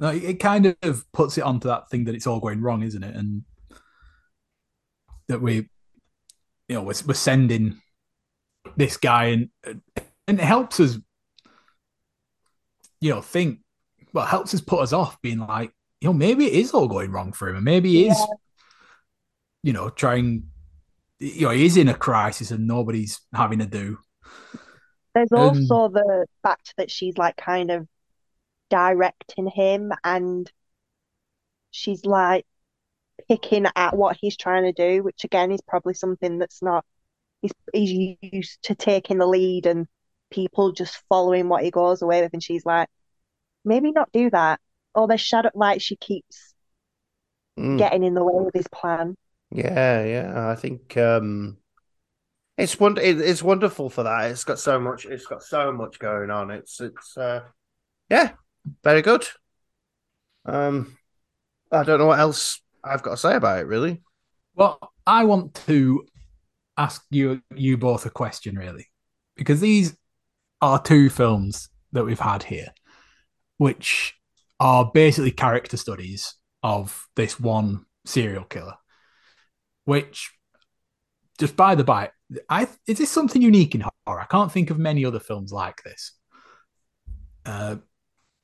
[SPEAKER 2] No, it kind of puts it onto that thing that it's all going wrong, isn't it? And that we, you know, we're, we're sending this guy, and and it helps us, you know, think. Well, helps us put us off being like, you know, maybe it is all going wrong for him, and maybe he is, you know, trying. You know, he is in a crisis, and nobody's having a do.
[SPEAKER 3] There's
[SPEAKER 2] Um,
[SPEAKER 3] also the fact that she's like kind of directing him and she's like picking at what he's trying to do, which again is probably something that's not he's he's used to taking the lead and people just following what he goes away with and she's like, maybe not do that. Or the shadow like she keeps
[SPEAKER 1] Mm.
[SPEAKER 3] getting in the way of his plan.
[SPEAKER 1] Yeah, yeah. I think um it's won it, it's wonderful for that. It's got so much it's got so much going on. It's it's uh yeah, very good. Um I don't know what else I've got to say about it really.
[SPEAKER 2] Well, I want to ask you you both a question, really, because these are two films that we've had here, which are basically character studies of this one serial killer. Which, just by the by, I is this something unique in horror? I can't think of many other films like this. Uh,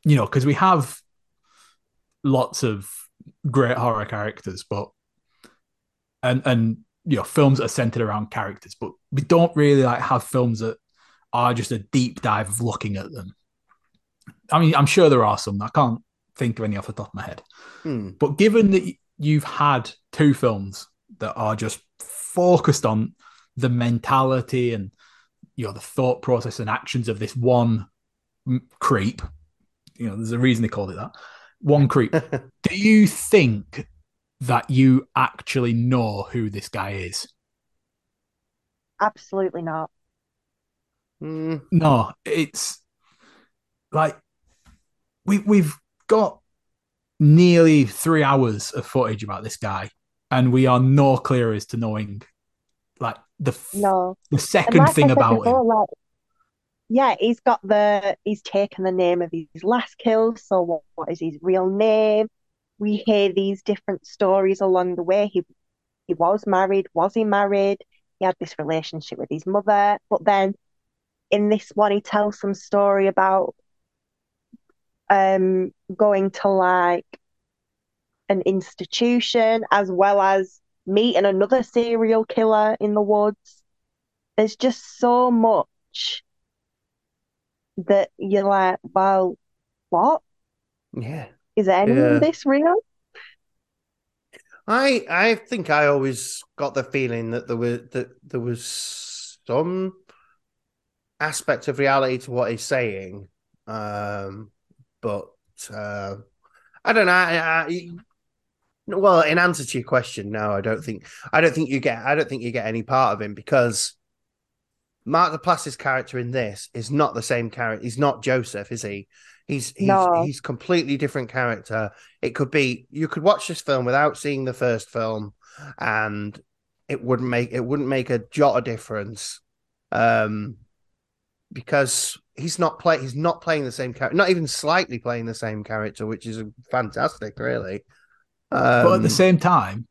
[SPEAKER 2] you know, because we have lots of great horror characters, but and and you know films are centered around characters, but we don't really like have films that are just a deep dive of looking at them. I mean, I'm sure there are some. I can't think of any off the top of my head.
[SPEAKER 1] Hmm.
[SPEAKER 2] But given that you've had two films that are just focused on the mentality and you know the thought process and actions of this one creep. You know, there's a reason they called it that. One creep. Do you think that you actually know who this guy is?
[SPEAKER 3] Absolutely not.
[SPEAKER 1] Mm.
[SPEAKER 2] No, it's like we we've got nearly three hours of footage about this guy, and we are no clearer as to knowing like the
[SPEAKER 3] no
[SPEAKER 2] the second like thing about before, him. Like,
[SPEAKER 3] yeah, he's got the he's taken the name of his last kill. So what, what is his real name? We hear these different stories along the way. He he was married. Was he married? He had this relationship with his mother, but then in this one, he tells some story about um going to like an institution as well as meeting another serial killer in the woods. There's just so much that you're like, well, what?
[SPEAKER 1] Yeah.
[SPEAKER 3] Is any yeah. of this real?
[SPEAKER 1] I I think I always got the feeling that there was that there was some aspect of reality to what he's saying. Um, but uh, I don't know. I, I, well, in answer to your question, no, I don't think I don't think you get I don't think you get any part of him because Mark Duplass's character in this is not the same character. He's not Joseph, is he? He's he's no. he's completely different character. It could be you could watch this film without seeing the first film, and it wouldn't make it wouldn't make a jot of difference. Um, because he's not play he's not playing the same character, not even slightly playing the same character, which is fantastic, really.
[SPEAKER 2] Um, but at the um, same time,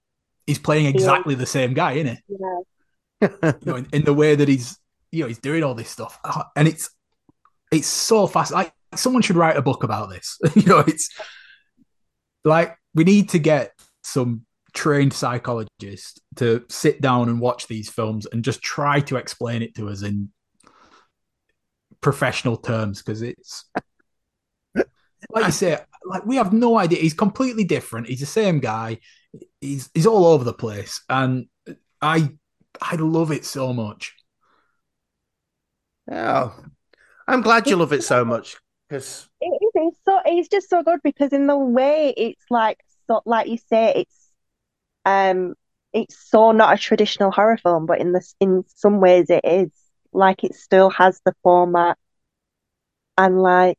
[SPEAKER 2] he's playing exactly yeah. the same guy, isn't it? Yeah. you know, in, in, the way that he's you know he's doing all this stuff, uh, and it's it's so fast. Like someone should write a book about this. you know, it's like we need to get some trained psychologist to sit down and watch these films and just try to explain it to us in professional terms because it's like you say, like we have no idea. He's completely different. He's the same guy. He's he's all over the place, and I I love it so much.
[SPEAKER 1] Oh, I'm glad you love it so much because
[SPEAKER 3] it is. It's so it's just so good because in the way it's like so like you say it's um it's so not a traditional horror film, but in this in some ways it is like it still has the format and like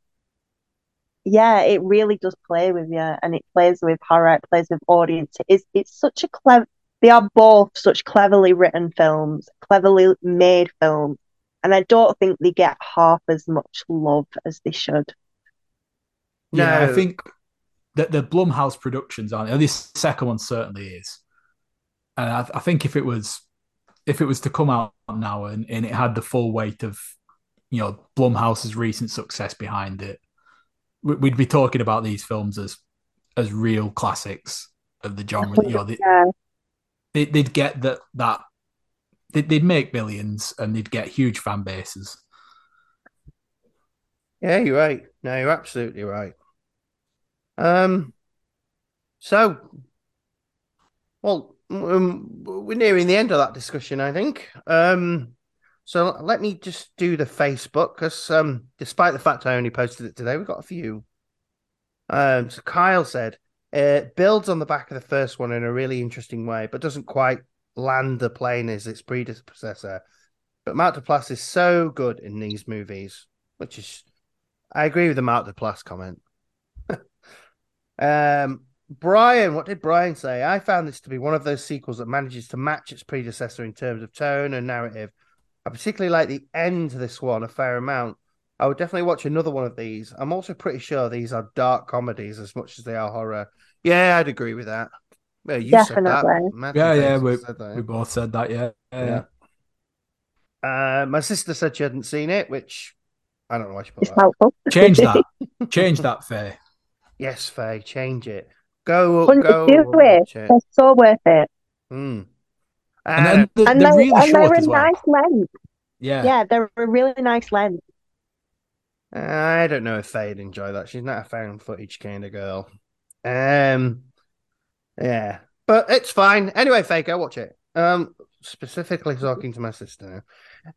[SPEAKER 3] yeah, it really does play with you, and it plays with horror, it plays with audience. It's it's such a clever. They are both such cleverly written films, cleverly made films, and I don't think they get half as much love as they should.
[SPEAKER 2] Yeah, no. I think that the Blumhouse productions aren't. This second one certainly is, and I, I think if it was if it was to come out now and, and it had the full weight of you know Blumhouse's recent success behind it, we'd be talking about these films as as real classics of the genre. You know, they, yeah. they, would get that that they'd, they'd make millions and they'd get huge fan bases.
[SPEAKER 1] Yeah, you're right. No, you're absolutely right. Um, so, well, um, we're nearing the end of that discussion, I think. Um, so let me just do the Facebook because, um, despite the fact I only posted it today, we've got a few. Um, so Kyle said it builds on the back of the first one in a really interesting way, but doesn't quite land the plane as its predecessor. But Mark Duplass is so good in these movies, which is, I agree with the Mark Duplass comment. um, Brian, what did Brian say? I found this to be one of those sequels that manages to match its predecessor in terms of tone and narrative I particularly like the end to this one a fair amount. I would definitely watch another one of these. I'm also pretty sure these are dark comedies as much as they are horror. Yeah, I'd agree with that.
[SPEAKER 3] Yeah, you definitely.
[SPEAKER 2] yeah, yeah, we, that, we both said that. Yeah, yeah.
[SPEAKER 1] yeah. Uh, my sister said she hadn't seen it, which I don't know why she put
[SPEAKER 3] it's that. Helpful.
[SPEAKER 2] Change that. change that, Faye.
[SPEAKER 1] Yes, Faye. Change it. Go,
[SPEAKER 3] go. Do it. it. It's so worth it.
[SPEAKER 1] Hmm.
[SPEAKER 2] And then the, and they're, they're, really and short they're
[SPEAKER 3] a
[SPEAKER 2] well.
[SPEAKER 3] nice length.
[SPEAKER 2] Yeah.
[SPEAKER 3] Yeah, they're a really nice length.
[SPEAKER 1] I don't know if Faye'd enjoy that. She's not a found footage kind of girl. Um, yeah, but it's fine. Anyway, Faker, watch it. Um, specifically talking to my sister.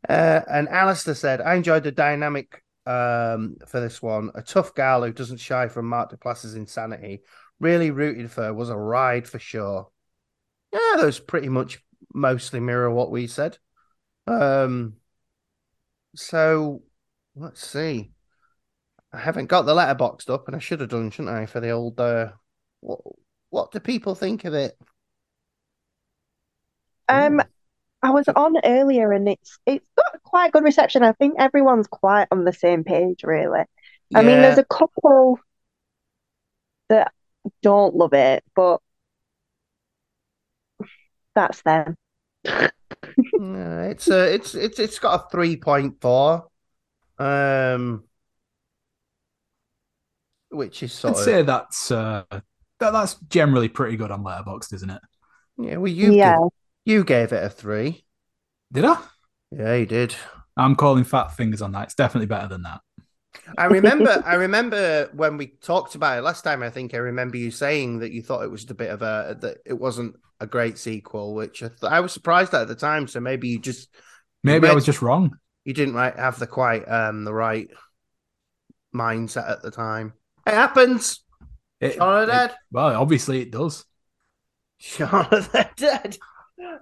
[SPEAKER 1] Uh, and Alistair said, I enjoyed the dynamic um, for this one. A tough gal who doesn't shy from Mark Duplass's insanity. Really rooted for her. Was a ride for sure. Yeah, those pretty much mostly mirror what we said. Um, so let's see. I haven't got the Letterboxd up, and I should have done, shouldn't I, for the old. Uh, what What do people think of it?
[SPEAKER 3] Um, I was on earlier and it's it's got quite good reception. I think everyone's quite on the same page, really. I mean, there's a couple that don't love it, but that's them.
[SPEAKER 1] Yeah, it's a it's it's it's got a three point four, um, which is sort
[SPEAKER 2] I'd
[SPEAKER 1] of
[SPEAKER 2] say that's uh, that, that's generally pretty good on Letterboxd, isn't it?
[SPEAKER 1] yeah. Well, you
[SPEAKER 3] Yeah.
[SPEAKER 1] you gave it a three.
[SPEAKER 2] Did I?
[SPEAKER 1] Yeah, you did.
[SPEAKER 2] I'm calling fat fingers on that. It's definitely better than that.
[SPEAKER 1] I remember. I remember when we talked about it last time. I think I remember you saying that you thought it was a bit of a that it wasn't a great sequel, which I, th- I was surprised at at the time. So maybe you just
[SPEAKER 2] Maybe I was just wrong.
[SPEAKER 1] you didn't right have the quite um the right mindset at the time. It happens.
[SPEAKER 2] It-
[SPEAKER 1] Shaun of the Dead.
[SPEAKER 2] well, obviously it does.
[SPEAKER 1] Shaun of the Dead.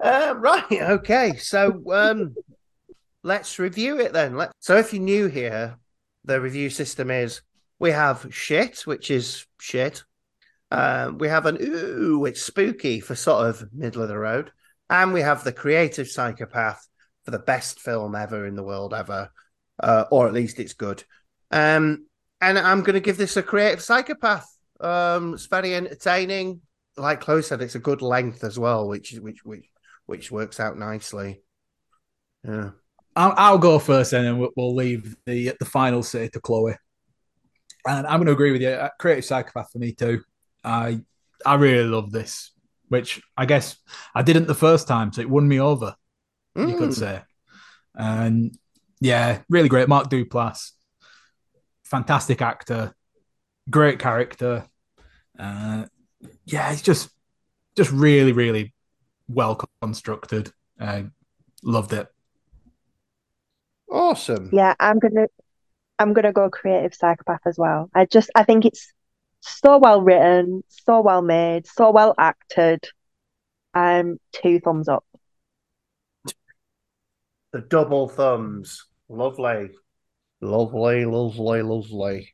[SPEAKER 1] Uh, right. Okay. So um, let's review it then. Let so if you're new here, the review system is we have shit, which is shit. Um, we have an ooh, it's spooky for sort of middle of the road, and we have the creative psychopath for the best film ever in the world ever, uh, or at least it's good. Um, and I'm going to give this a creative psychopath. Um, it's very entertaining. Like Chloe said, it's a good length as well, which which which which works out nicely. Yeah.
[SPEAKER 2] I'll, I'll go first, and then we'll, we'll leave the the final say to Chloe. And I'm going to agree with you. Uh, Creative psychopath for me too. I I really love this, which I guess I didn't the first time, so it won me over. You could
[SPEAKER 1] Mm.
[SPEAKER 2] say. And yeah, really great. Mark Duplass, fantastic actor, great character. Uh, yeah, it's just just really, really well constructed. Uh, loved it.
[SPEAKER 1] Awesome.
[SPEAKER 3] Yeah, I'm gonna I'm gonna go creative psychopath as well. I just I think it's so well written, so well made, so well acted. Um, two thumbs up.
[SPEAKER 1] The double thumbs. Lovely. Lovely, lovely, lovely.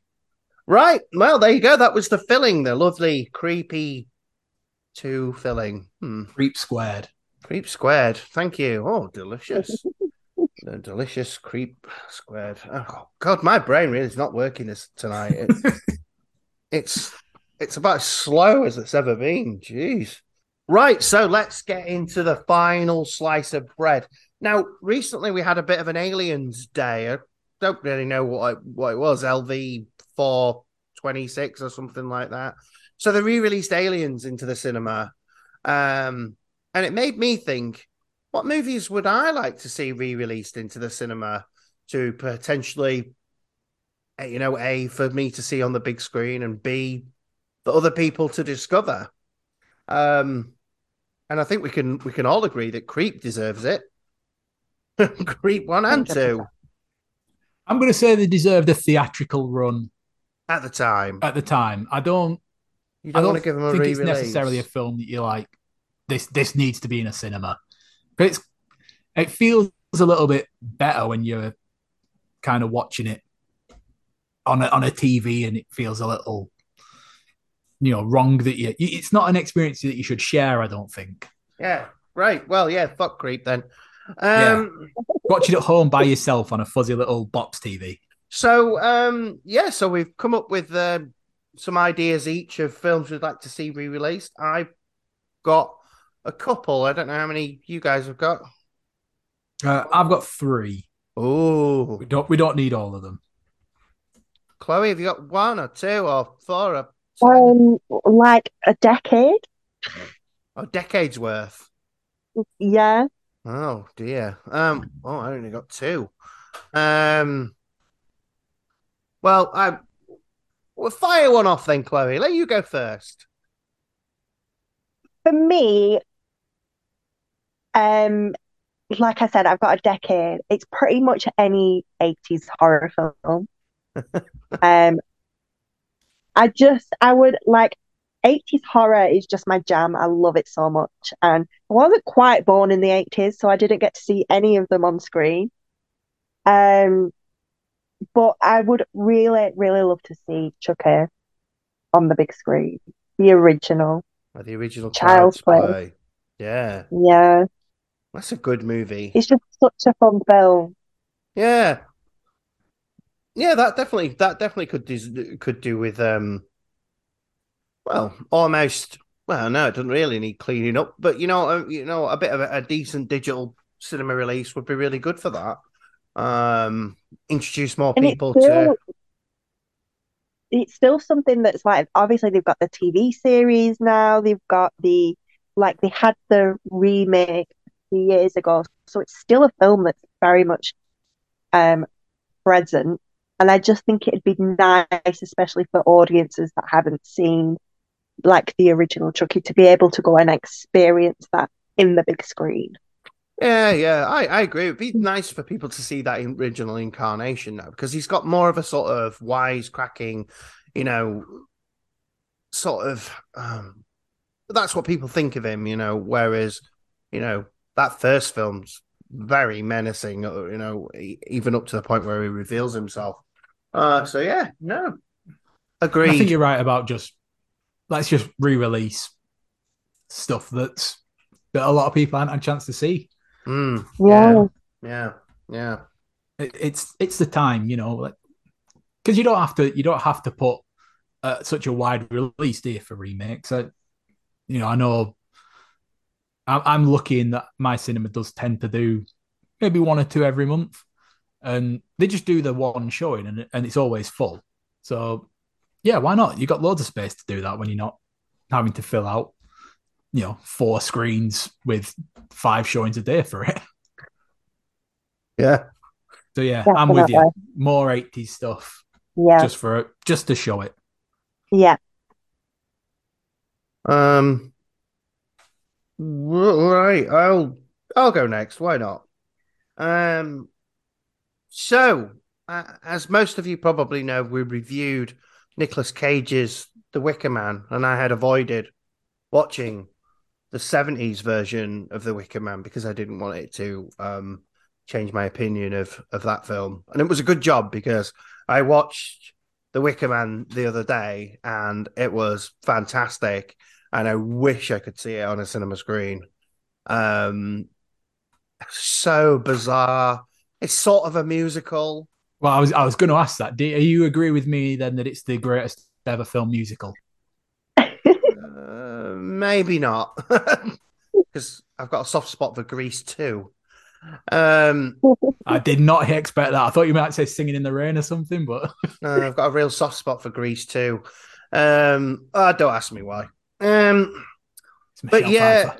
[SPEAKER 1] Right. Well, there you go. That was the filling, the lovely, creepy two filling. Hmm.
[SPEAKER 2] Creep squared.
[SPEAKER 1] Creep squared. Thank you. Oh, delicious. the delicious creep squared. Oh, God, my brain really is not working this tonight. It's, it's it's about as slow as it's ever been. Jeez. Right, so let's get into the final slice of bread. Now, recently we had a bit of an aliens day. I don't really know what it, what it was, LV four twenty six or something like that. So they re-released Aliens into the cinema, um, and it made me think: what movies would I like to see re-released into the cinema to potentially, eh, you know, a for me to see on the big screen and b for other people to discover. Um, and I think we can we can all agree that Creep deserves it. Creep one and two
[SPEAKER 2] I'm going to say they deserved a theatrical run
[SPEAKER 1] at the time.
[SPEAKER 2] at the time. I don't.
[SPEAKER 1] You don't,
[SPEAKER 2] don't
[SPEAKER 1] want to give them a
[SPEAKER 2] think
[SPEAKER 1] re-release.
[SPEAKER 2] it's necessarily a film that you're like, this. This needs to be in a cinema, but it's. It feels a little bit better when you're kind of watching it on a, on a TV, and it feels a little, you know, wrong that you. It's not an experience that you should share. I don't think.
[SPEAKER 1] Yeah, right. Well, yeah, fuck Creep then.
[SPEAKER 2] Yeah.
[SPEAKER 1] Um,
[SPEAKER 2] Watch it at home by yourself on a fuzzy little box TV.
[SPEAKER 1] So, um, yeah, so we've come up with uh, some ideas each of films we'd like to see re-released. I've got a couple. I don't know how many you guys have got.
[SPEAKER 2] Uh, I've got three.
[SPEAKER 1] Oh,
[SPEAKER 2] We don't. We don't need all of them.
[SPEAKER 1] Chloe, have you got one or two or four or?
[SPEAKER 3] Um, like a decade.
[SPEAKER 1] oh, decades worth?
[SPEAKER 3] Yeah.
[SPEAKER 1] Oh dear. Um. Oh, I only got two. Um. Well, I. Well, fire one off then, Chloe. Let you go first.
[SPEAKER 3] For me, um, like I said, I've got a decade. It's pretty much any 80s horror film. um, I just, I would like 80s horror is just my jam. I love it so much. And I wasn't quite born in the 80s, so I didn't get to see any of them on screen. Um, but I would really, really love to see Chucky on the big screen, the original.
[SPEAKER 1] Or the original
[SPEAKER 3] Child's Play.
[SPEAKER 1] Play. Yeah,
[SPEAKER 3] Yeah,
[SPEAKER 1] that's a good movie.
[SPEAKER 3] it's just such a fun film.
[SPEAKER 1] Yeah, yeah, that definitely that definitely could do could do with um, well, almost. Well, no, it doesn't really need cleaning up, but you know, uh, you know, a bit of a, a decent digital cinema release would be really good for that. Um, introduce more
[SPEAKER 3] And
[SPEAKER 1] people
[SPEAKER 3] still,
[SPEAKER 1] to.
[SPEAKER 3] it's still something that's like obviously they've got the TV series now. They've got the like they had the remake a few years ago, so it's still a film that's very much um present. And I just think it'd be nice, especially for audiences that haven't seen like the original Chucky, to be able to go and experience that in the big screen.
[SPEAKER 1] Yeah, yeah, I, I agree. It'd be nice for people to see that original incarnation now because he's got more of a sort of wise cracking, you know, sort of. Um, that's what people think of him, you know. Whereas, you know, that first film's very menacing, uh, you know, even up to the point where he reveals himself. Uh, so yeah, no, agree.
[SPEAKER 2] I think you're right about just let's just re-release stuff that's that a lot of people haven't had a chance to see.
[SPEAKER 1] Mm,
[SPEAKER 3] Yeah.
[SPEAKER 1] yeah, yeah.
[SPEAKER 2] It, it's it's the time, you know, like because you don't have to you don't have to put uh, such a wide release do you, for remakes. I, you know, I know I'm, I'm lucky in that my cinema does tend to do maybe one or two every month, and they just do the one showing, and and it's always full. So yeah, why not? You got loads of space to do that when you're not having to fill out, you know, four screens with five showings a day for it.
[SPEAKER 1] Yeah.
[SPEAKER 2] So yeah, I'm with you. More 80s stuff
[SPEAKER 3] Yeah,
[SPEAKER 2] just for just to show it.
[SPEAKER 3] yeah.
[SPEAKER 1] Um. r- Right, I'll I'll go next. Why not? Um. So, uh, as most of you probably know, we reviewed Nicolas Cage's The Wicker Man, and I had avoided watching the '70s version of The Wicker Man because I didn't want it to um change my opinion of of that film. And it was a good job because I watched The Wicker Man the other day, and it was fantastic and I wish I could see it on a cinema screen. Um, so bizarre. It's sort of a musical.
[SPEAKER 2] Well, I was I was going to ask that. Do you agree with me then that it's the greatest ever film musical?
[SPEAKER 1] Uh, maybe not, because I've got a soft spot for Grease too. Um,
[SPEAKER 2] I did not expect that. I thought you might say "Singing in the Rain" or something, but
[SPEAKER 1] no, I've got a real soft spot for Grease too. Um, oh, don't ask me why. Um, but yeah,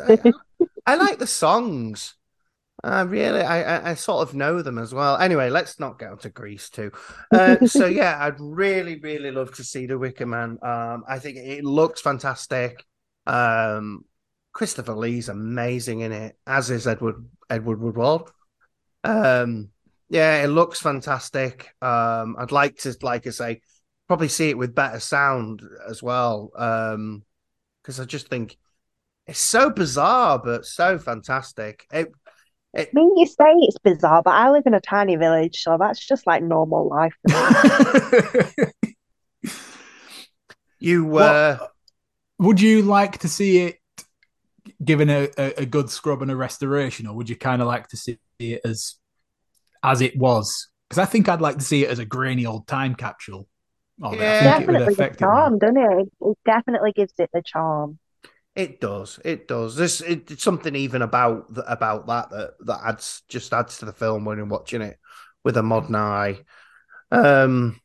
[SPEAKER 1] I, I like the songs. I really, I, I, I sort of know them as well. Anyway, let's not get onto Grease too. Uh, so yeah, I'd really, really love to see the Wicker Man. Um, I think it looks fantastic. Um, Christopher Lee's amazing in it, as is Edward Edward Woodward. Um, yeah, it looks fantastic. Um, I'd like to, like I say, probably see it with better sound as well. Um, because I just think it's so bizarre, but so fantastic. It,
[SPEAKER 3] I mean, you say it's bizarre, but I live in a tiny village, so that's just like normal life. for me.
[SPEAKER 1] you, uh,
[SPEAKER 2] What- would you like to see it given a, a, a good scrub and a restoration, or would you kind of like to see it as as it was? Because I think I'd like to see it as a grainy old time capsule. of it.
[SPEAKER 1] Yeah.
[SPEAKER 2] I think it would
[SPEAKER 3] definitely the
[SPEAKER 2] affect it. more.
[SPEAKER 3] charm, doesn't it? It definitely gives it the charm.
[SPEAKER 1] It does, it does. There's it, it's something even about about that that that adds just adds to the film when you're watching it with a modern eye. Um.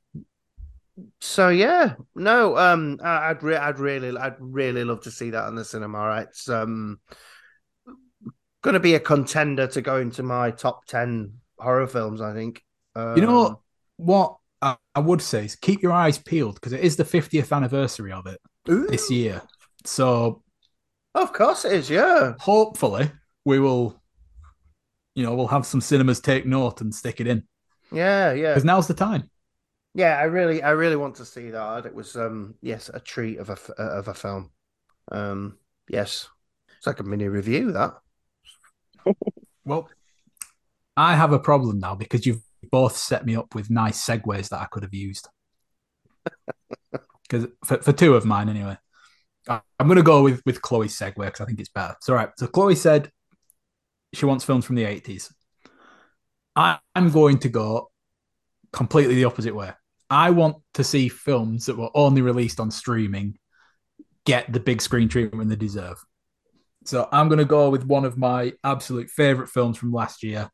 [SPEAKER 1] So yeah, no. Um, I- I'd re- I'd really I'd really love to see that in the cinema. Right? It's um going to be a contender to go into my top ten horror films. I think. Um,
[SPEAKER 2] You know what I, I would say is keep your eyes peeled because it is the 50th anniversary of it
[SPEAKER 1] Ooh,
[SPEAKER 2] this year. So
[SPEAKER 1] Of course it is. Yeah.
[SPEAKER 2] hopefully we will, you know, we'll have some cinemas take note and stick it in
[SPEAKER 1] Yeah, yeah,
[SPEAKER 2] because now's the time.
[SPEAKER 1] yeah. I really, I really want to see that. It was, um, yes, a treat of a uh, of a film. Um, yes, it's like a mini review. That.
[SPEAKER 2] Well, I have a problem now because you've both set me up with nice segues that I could have used. Because for, for two of mine, anyway, I'm going to go with with Chloe's segue because I think it's better. So, all right. So, Chloe said she wants films from the 80s. I, I'm going to go completely the opposite way. I want to see films that were only released on streaming get the big screen treatment they deserve. So I'm going to go with one of my absolute favorite films from last year.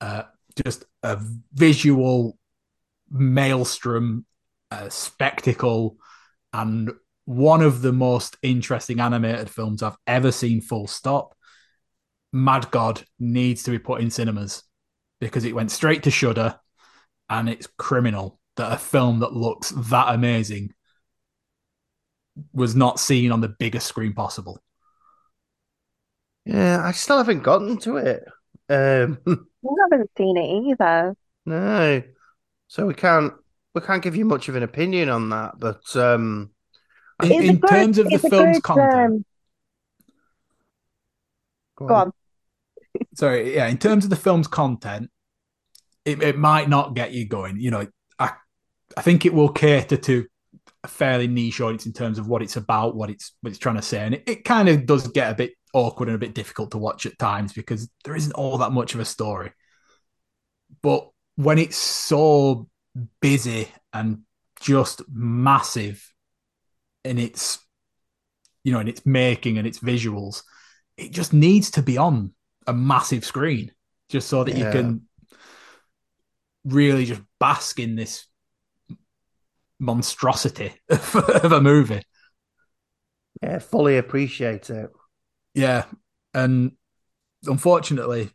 [SPEAKER 2] Uh, just a visual maelstrom, uh, spectacle, and one of the most interesting animated films I've ever seen. Full stop. Mad God needs to be put in cinemas because it went straight to Shudder, and it's criminal that a film that looks that amazing was not seen on the biggest screen possible.
[SPEAKER 1] Yeah, I still haven't gotten to it. Um,
[SPEAKER 3] I haven't seen it either.
[SPEAKER 1] no, so we can't we can't give you much of an opinion on that. But um,
[SPEAKER 2] In, in
[SPEAKER 3] good-
[SPEAKER 2] terms of the film's
[SPEAKER 3] good,
[SPEAKER 2] content,
[SPEAKER 3] um, go on.
[SPEAKER 2] sorry, yeah, in terms of the film's content, it, it might not get you going. You know, I I think it will cater to a fairly niche audience in terms of what it's about, what it's what it's trying to say, and it, it kind of does get a bit awkward and a bit difficult to watch at times because there isn't all that much of a story. But when it's so busy and just massive in its you know in its making and its visuals it just needs to be on a massive screen just so that
[SPEAKER 1] Yeah.
[SPEAKER 2] you can really just bask in this monstrosity of, of a movie
[SPEAKER 1] yeah, fully appreciate it.
[SPEAKER 2] yeah and unfortunately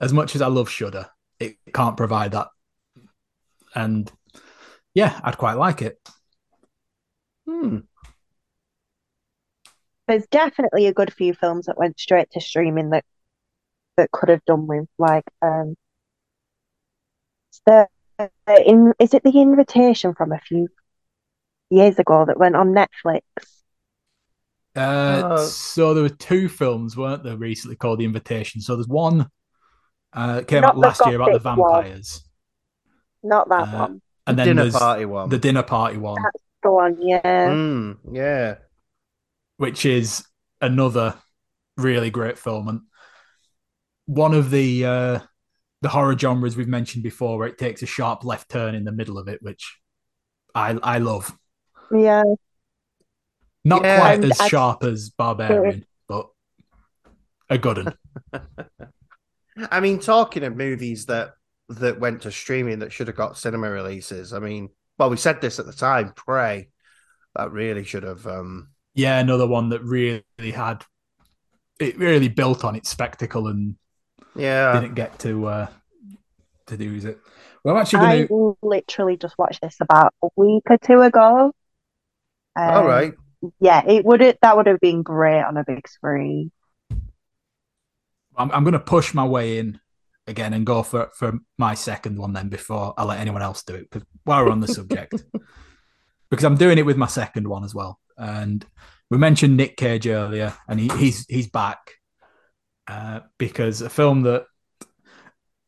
[SPEAKER 2] as much as i love shudder it can't provide that and yeah i'd quite like it
[SPEAKER 1] Hmm.
[SPEAKER 3] There's definitely a good few films that went straight to streaming that that could have done with like um the in is it the invitation from a few years ago that went on Netflix?
[SPEAKER 2] Uh,
[SPEAKER 1] Oh.
[SPEAKER 2] so there were two films, weren't there, recently called The Invitation. So there's one uh, came
[SPEAKER 3] Not
[SPEAKER 2] out last year about the
[SPEAKER 3] Gothic one.
[SPEAKER 2] vampires,
[SPEAKER 3] Not that
[SPEAKER 2] Uh,
[SPEAKER 3] one.
[SPEAKER 2] and then
[SPEAKER 1] Dinner
[SPEAKER 2] there's
[SPEAKER 1] party one.
[SPEAKER 2] the dinner party one,
[SPEAKER 3] That's the one, yeah.
[SPEAKER 1] Hmm. yeah.
[SPEAKER 2] which is another really great film and one of the uh, the horror genres we've mentioned before, where it takes a sharp left turn in the middle of it, which I I love.
[SPEAKER 3] Yeah.
[SPEAKER 2] Not
[SPEAKER 1] Yeah.
[SPEAKER 2] quite as
[SPEAKER 3] I-
[SPEAKER 2] sharp as Barbarian, but a good one.
[SPEAKER 1] I mean, talking of movies that that went to streaming that should have got cinema releases. I mean, well, we said this at the time. Prey, that really should have. um
[SPEAKER 2] yeah, another one that really had it really built on its spectacle and
[SPEAKER 1] Yeah,
[SPEAKER 2] didn't get to uh to do is it. Well, I'm actually
[SPEAKER 3] I
[SPEAKER 2] going to.
[SPEAKER 3] literally just watched this about a week or two ago.
[SPEAKER 1] all
[SPEAKER 3] Um,
[SPEAKER 1] right.
[SPEAKER 3] Yeah, it would that would have been great on a big screen.
[SPEAKER 2] I'm, I'm going to push my way in again and go for for my second one then before I let anyone else do it. Because while we're on the subject, because I'm doing it with my second one as well. And we mentioned Nick Cage earlier, and he, he's he's back uh, because a film that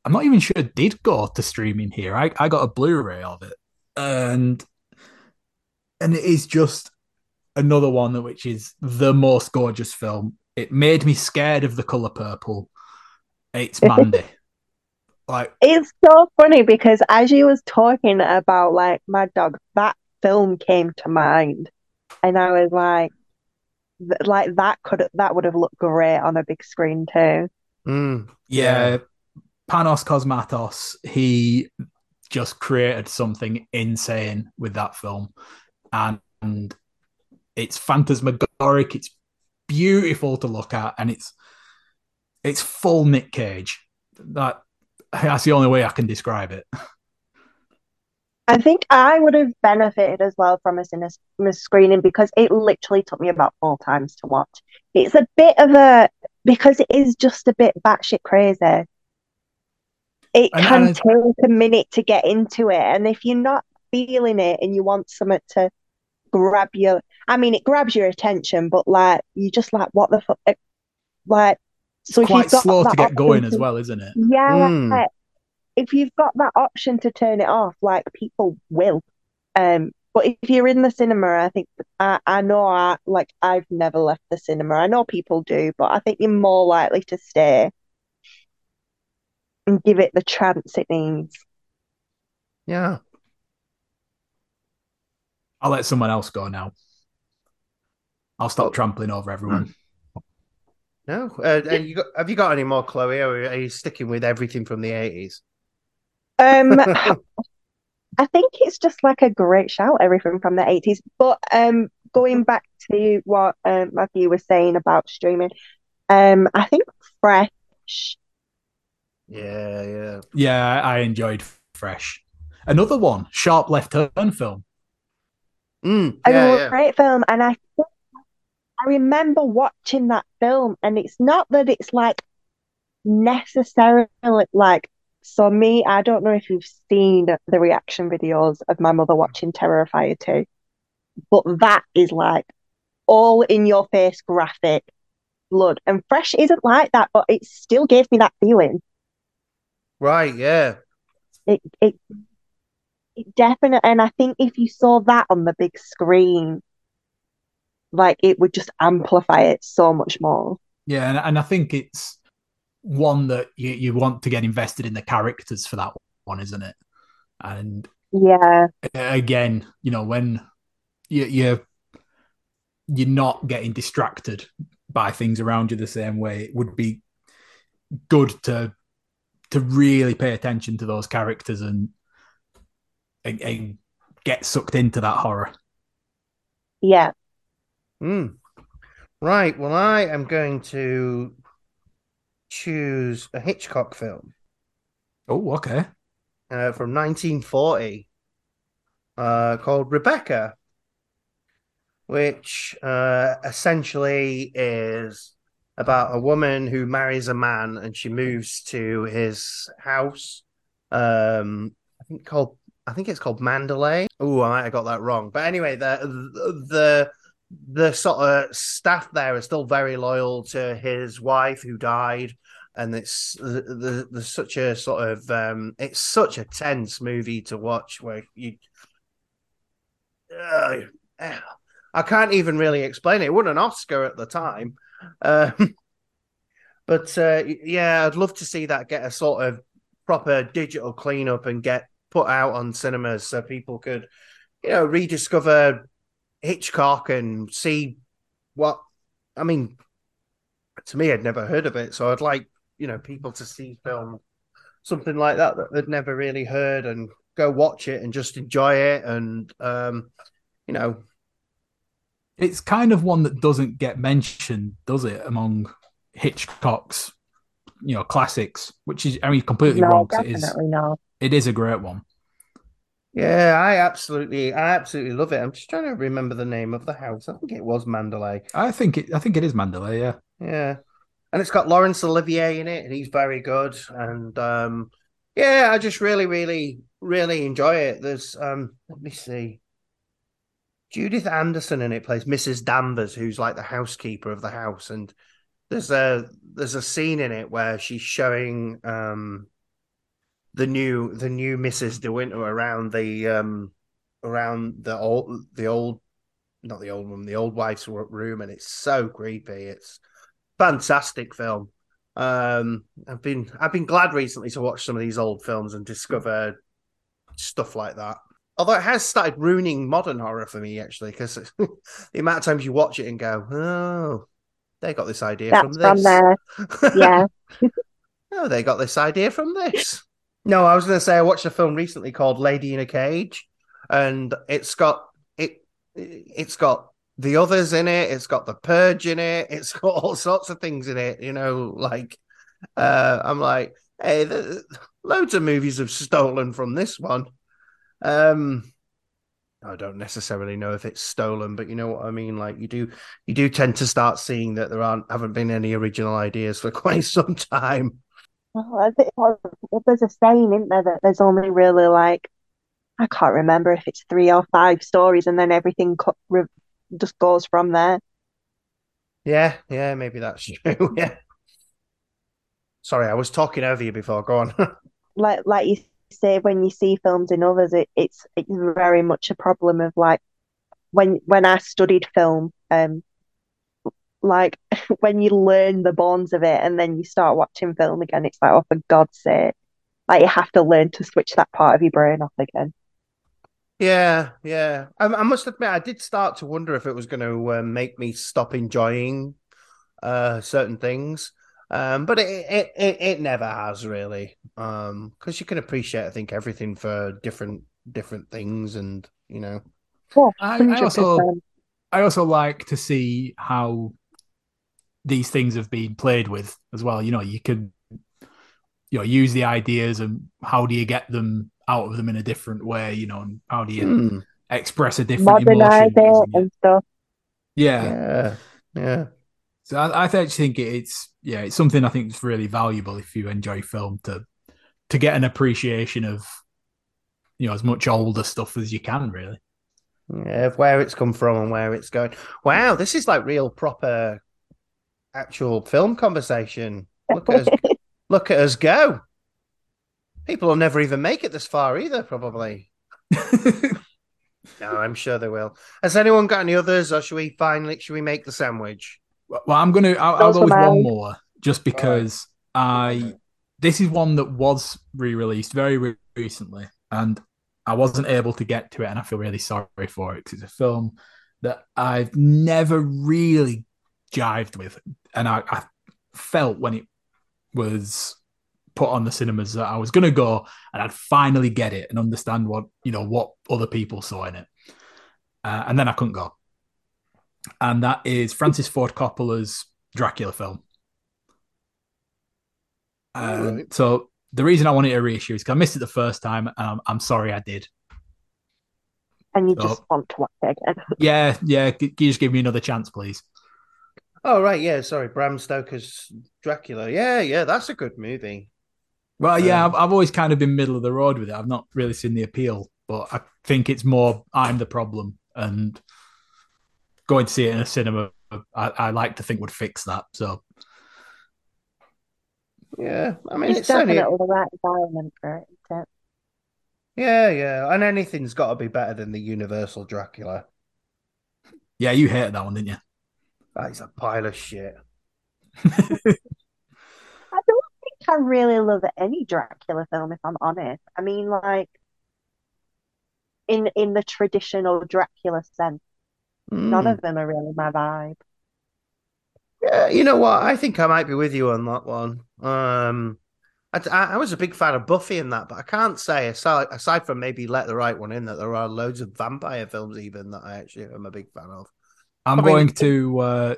[SPEAKER 2] I'm not even sure did go to streaming here. I, I got a Blu-ray of it, and and it is just another one that which is the most gorgeous film. It made me scared of the color purple. It's Mandy. Like
[SPEAKER 3] It's so funny because as you was talking about like Mad God, that film came to mind, and I was like, th- like that could that would have looked great on a big screen too.
[SPEAKER 1] Mm,
[SPEAKER 2] yeah, Panos Cosmatos, he just created something insane with that film. And, and it's phantasmagoric, it's beautiful to look at, and it's it's full Nick Cage. That that's the only way I can describe it.
[SPEAKER 3] I think I would have benefited as well from a cinema screening because it literally took me about four times to watch. It's a bit of a because it is just a bit batshit crazy. It
[SPEAKER 2] And-
[SPEAKER 3] can
[SPEAKER 2] and-
[SPEAKER 3] take a minute to get into it, and if you're not feeling it and you want something to grab your, I mean, it grabs your attention, but like you just like what the fuck, like
[SPEAKER 2] It's
[SPEAKER 3] so if
[SPEAKER 2] quite
[SPEAKER 3] you've got
[SPEAKER 2] slow to get going
[SPEAKER 3] option
[SPEAKER 2] as well, isn't it?
[SPEAKER 3] yeah,
[SPEAKER 1] Mm.
[SPEAKER 3] if you've got that option to turn it off, like people will. Um, but if you're in the cinema, I think I, I know I like I've never left the cinema. I know people do, but I think you're more likely to stay and give it the chance it needs.
[SPEAKER 1] Yeah.
[SPEAKER 2] I'll let someone else go now. I'll stop trampling over everyone.
[SPEAKER 1] No. Uh, uh, you got, have you got any more, Chloe, or are you sticking with everything from the 80s?
[SPEAKER 3] Um, I think it's just like a great shout, everything from the 80s. But um, going back to what um, Matthew was saying about streaming, um, I think Fresh.
[SPEAKER 1] Yeah, yeah.
[SPEAKER 2] Yeah, I enjoyed Fresh. Another one, Sharp Left Turn film.
[SPEAKER 1] Mm,
[SPEAKER 3] a
[SPEAKER 1] yeah, yeah.
[SPEAKER 3] great film and I think I remember watching that film and it's not that it's like necessarily like so me I don't know if you've seen the reaction videos of my mother watching Terrifier 2 but that is like all in your face graphic blood and Fresh isn't like that but it still gave me that feeling
[SPEAKER 1] Right, yeah.
[SPEAKER 3] it it it definitely and I think if you saw that on the big screen like it would just amplify it so much more
[SPEAKER 2] Yeah, and, and I think it's one that you, you want to get invested in the characters for that one, isn't it? And
[SPEAKER 3] yeah
[SPEAKER 2] again, you know, when you, you're you're not getting distracted by things around you the same way, it would be good to to really pay attention to those characters and and, and get sucked into that horror.
[SPEAKER 3] yeah
[SPEAKER 1] Mm. Right. Well, I am going to choose a Hitchcock film
[SPEAKER 2] Oh, okay.
[SPEAKER 1] uh, from 1940 uh, called Rebecca, which uh, essentially is about a woman who marries a man and she moves to his house. Um, I think called I think it's called Mandalay. Oh, I might have got that wrong. But anyway, the the the sort of staff there are still very loyal to his wife who died and it's the, the, such a sort of um it's such a tense movie to watch where you uh, I can't even really explain it. It won an Oscar at the time. Um, but uh, yeah, I'd love to see that get a sort of proper digital cleanup and get put out on cinemas so people could, you know, rediscover Hitchcock and see what I mean. To me, I'd never heard of it, so I'd like you know people to see film something like that that they'd never really heard and go watch it and just enjoy it and um you know
[SPEAKER 2] It's kind of one that doesn't get mentioned, does it, among Hitchcock's, you know, classics, which is I mean completely
[SPEAKER 3] no
[SPEAKER 2] wrong 'cause it is
[SPEAKER 3] definitely not
[SPEAKER 2] it is a great one.
[SPEAKER 1] Yeah i absolutely i absolutely love it. I'm just trying to remember the name of the house. I think it was mandalay.
[SPEAKER 2] I think it I think it is Mandalay, yeah.
[SPEAKER 1] yeah. And it's got Laurence Olivier in it and he's very good. And um yeah i just really really really enjoy it. There's um let me see. Judith Anderson in it plays Mrs. Danvers, who's like the housekeeper of the house, and there's a there's a scene in it where she's showing um the new the new Mrs. De Winter around the um around the old the old not the old room the old wife's room, and it's so creepy. It's fantastic film. Um, I've been I've been glad recently to watch some of these old films and discover stuff like that. Although it has started ruining modern horror for me, actually, because the amount of times you watch it and go, "Oh, they got this idea
[SPEAKER 3] that's
[SPEAKER 1] from
[SPEAKER 3] from there yeah
[SPEAKER 1] oh, they got this idea from this. No, I was going to say I watched a film recently called Lady in a Cage, and it's got it. It's got the others in it. It's got the Purge in it. It's got all sorts of things in it. You know, like uh, I'm like, hey, the, loads of movies have stolen from this one. Um, I don't necessarily know if it's stolen, but you know what I mean. Like you do, you do tend to start seeing that there aren't haven't been any original ideas for quite some time.
[SPEAKER 3] Well, I think, there's a saying, isn't there, that there's only really like I can't remember if it's three or five stories, and then everything co- re- just goes from there.
[SPEAKER 1] Yeah, yeah, maybe that's true. yeah. Sorry, I was talking over you before. Go on.
[SPEAKER 3] Like like you say, when you see films in others, it, it's it's very much a problem of like when when I studied film, um, like when you learn the bones of it and then you start watching film again, it's like, oh, for God's sake, like you have to learn to switch that part of your brain off again.
[SPEAKER 1] Yeah, yeah. I, I must admit, I did start to wonder if it was going to uh, make me stop enjoying uh, certain things, um, but it, it it it never has really, because um, you can appreciate, I think, everything for different different things, and you know.
[SPEAKER 3] Yeah,
[SPEAKER 2] I, I also I also like to see how these things have been played with as well. You know, you can you know use the ideas and how do you get them out of them in a different way? You know, and how do you
[SPEAKER 1] Hmm.
[SPEAKER 2] express a different
[SPEAKER 3] modernize
[SPEAKER 2] emotion?
[SPEAKER 3] it? and stuff.
[SPEAKER 2] Yeah.
[SPEAKER 1] Yeah, yeah.
[SPEAKER 2] So I, I actually think it's yeah, it's something I think is really valuable if you enjoy film to to get an appreciation of you know as much older stuff as you can really.
[SPEAKER 1] Yeah, of where it's come from and where it's going. Wow, this is like real proper actual film conversation. Look at us look at us go. People will never even make it this far either, probably. No, I'm sure they will. Has anyone got any others, or should we finally should we make the sandwich?
[SPEAKER 2] well, I'm gonna I'll, I'll go with one more just because I this is one that was re-released very re- recently and I wasn't able to get to it and I feel really sorry for it 'cause it's a film that I've never really jived with and I, I felt when it was put on the cinemas that I was going to go and I'd finally get it and understand what you know what other people saw in it uh, and then I couldn't go and that is Francis Ford Coppola's Dracula film uh,
[SPEAKER 1] Right.
[SPEAKER 2] so the reason I wanted to reissue is because I missed it the first time and I'm, I'm sorry I did
[SPEAKER 3] And you
[SPEAKER 2] Oh.
[SPEAKER 3] just want to watch it again.
[SPEAKER 2] yeah yeah can you just give me another chance please
[SPEAKER 1] Oh right, yeah, sorry, Bram Stoker's Dracula. Yeah, yeah, that's a good movie.
[SPEAKER 2] Well, yeah,
[SPEAKER 1] Um,
[SPEAKER 2] I've, I've always kind of been middle of the road with it. I've not really seen the appeal, but I think it's more I'm the problem, and going to see it in a cinema, I, I like to think would fix that. So
[SPEAKER 1] Yeah, I mean
[SPEAKER 3] It's,
[SPEAKER 1] it's, only
[SPEAKER 3] definitely the right environment for it. isn't it?
[SPEAKER 1] yeah, yeah, and anything's got to be better than the Universal Dracula.
[SPEAKER 2] yeah, you hated that one, didn't you?
[SPEAKER 1] That is a pile of shit.
[SPEAKER 3] I don't think I really love any Dracula film, if I'm honest. I mean, like in in the traditional Dracula sense, none
[SPEAKER 1] Mm.
[SPEAKER 3] of them are really my vibe.
[SPEAKER 1] Yeah, you know what? I think I might be with you on that one. Um, I, I, I was a big fan of Buffy in that, but I can't say aside, aside from maybe Let the Right One In that there are loads of vampire films even that I actually am a big fan of.
[SPEAKER 2] I'm
[SPEAKER 1] I mean-
[SPEAKER 2] going to uh,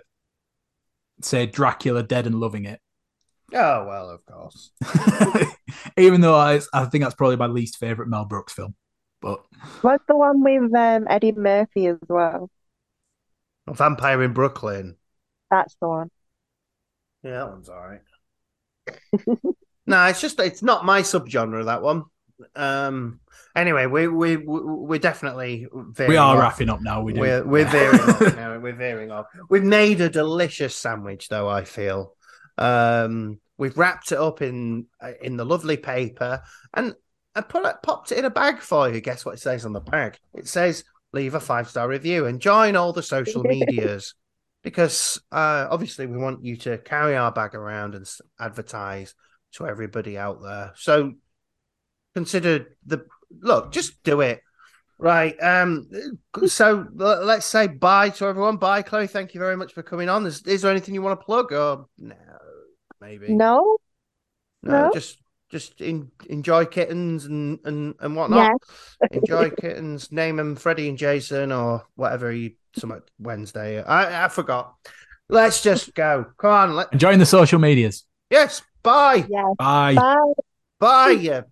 [SPEAKER 2] say Dracula Dead and Loving It,
[SPEAKER 1] Oh well, of course.
[SPEAKER 2] even though I, I think that's probably my least favorite Mel Brooks film. But
[SPEAKER 3] What's the one with um, Eddie Murphy as well?
[SPEAKER 1] Vampire in Brooklyn.
[SPEAKER 3] That's the one.
[SPEAKER 1] Yeah, that one's all right. no, it's just it's not my subgenre that one. Um. Anyway, we we we- we're definitely veering
[SPEAKER 2] we are
[SPEAKER 1] off.
[SPEAKER 2] wrapping up now. We do.
[SPEAKER 1] We're we're veering off now. We're veering off. We've made a delicious sandwich, though. I feel. Um, we've wrapped it up in in the lovely paper and I put it popped it in a bag for you. Guess what it says on the bag? It says leave a five star review and join all the social medias because uh, obviously we want you to carry our bag around and advertise to everybody out there. So consider the look. Just do it. Right. Um. So let's say bye to everyone. Bye, Chloe. Thank you very much for coming on. Is, is there anything you want to plug or no? Maybe
[SPEAKER 3] No?
[SPEAKER 1] No,
[SPEAKER 3] no.
[SPEAKER 1] Just just in, enjoy kittens and and and whatnot.
[SPEAKER 3] Yeah.
[SPEAKER 1] Enjoy kittens. Name them Freddie and Jason or whatever you some Wednesday. I I forgot. Let's just go. Come on. Let
[SPEAKER 2] Join the social medias.
[SPEAKER 1] yes. Bye.
[SPEAKER 3] Yeah.
[SPEAKER 2] Bye.
[SPEAKER 3] Bye.
[SPEAKER 1] Bye. You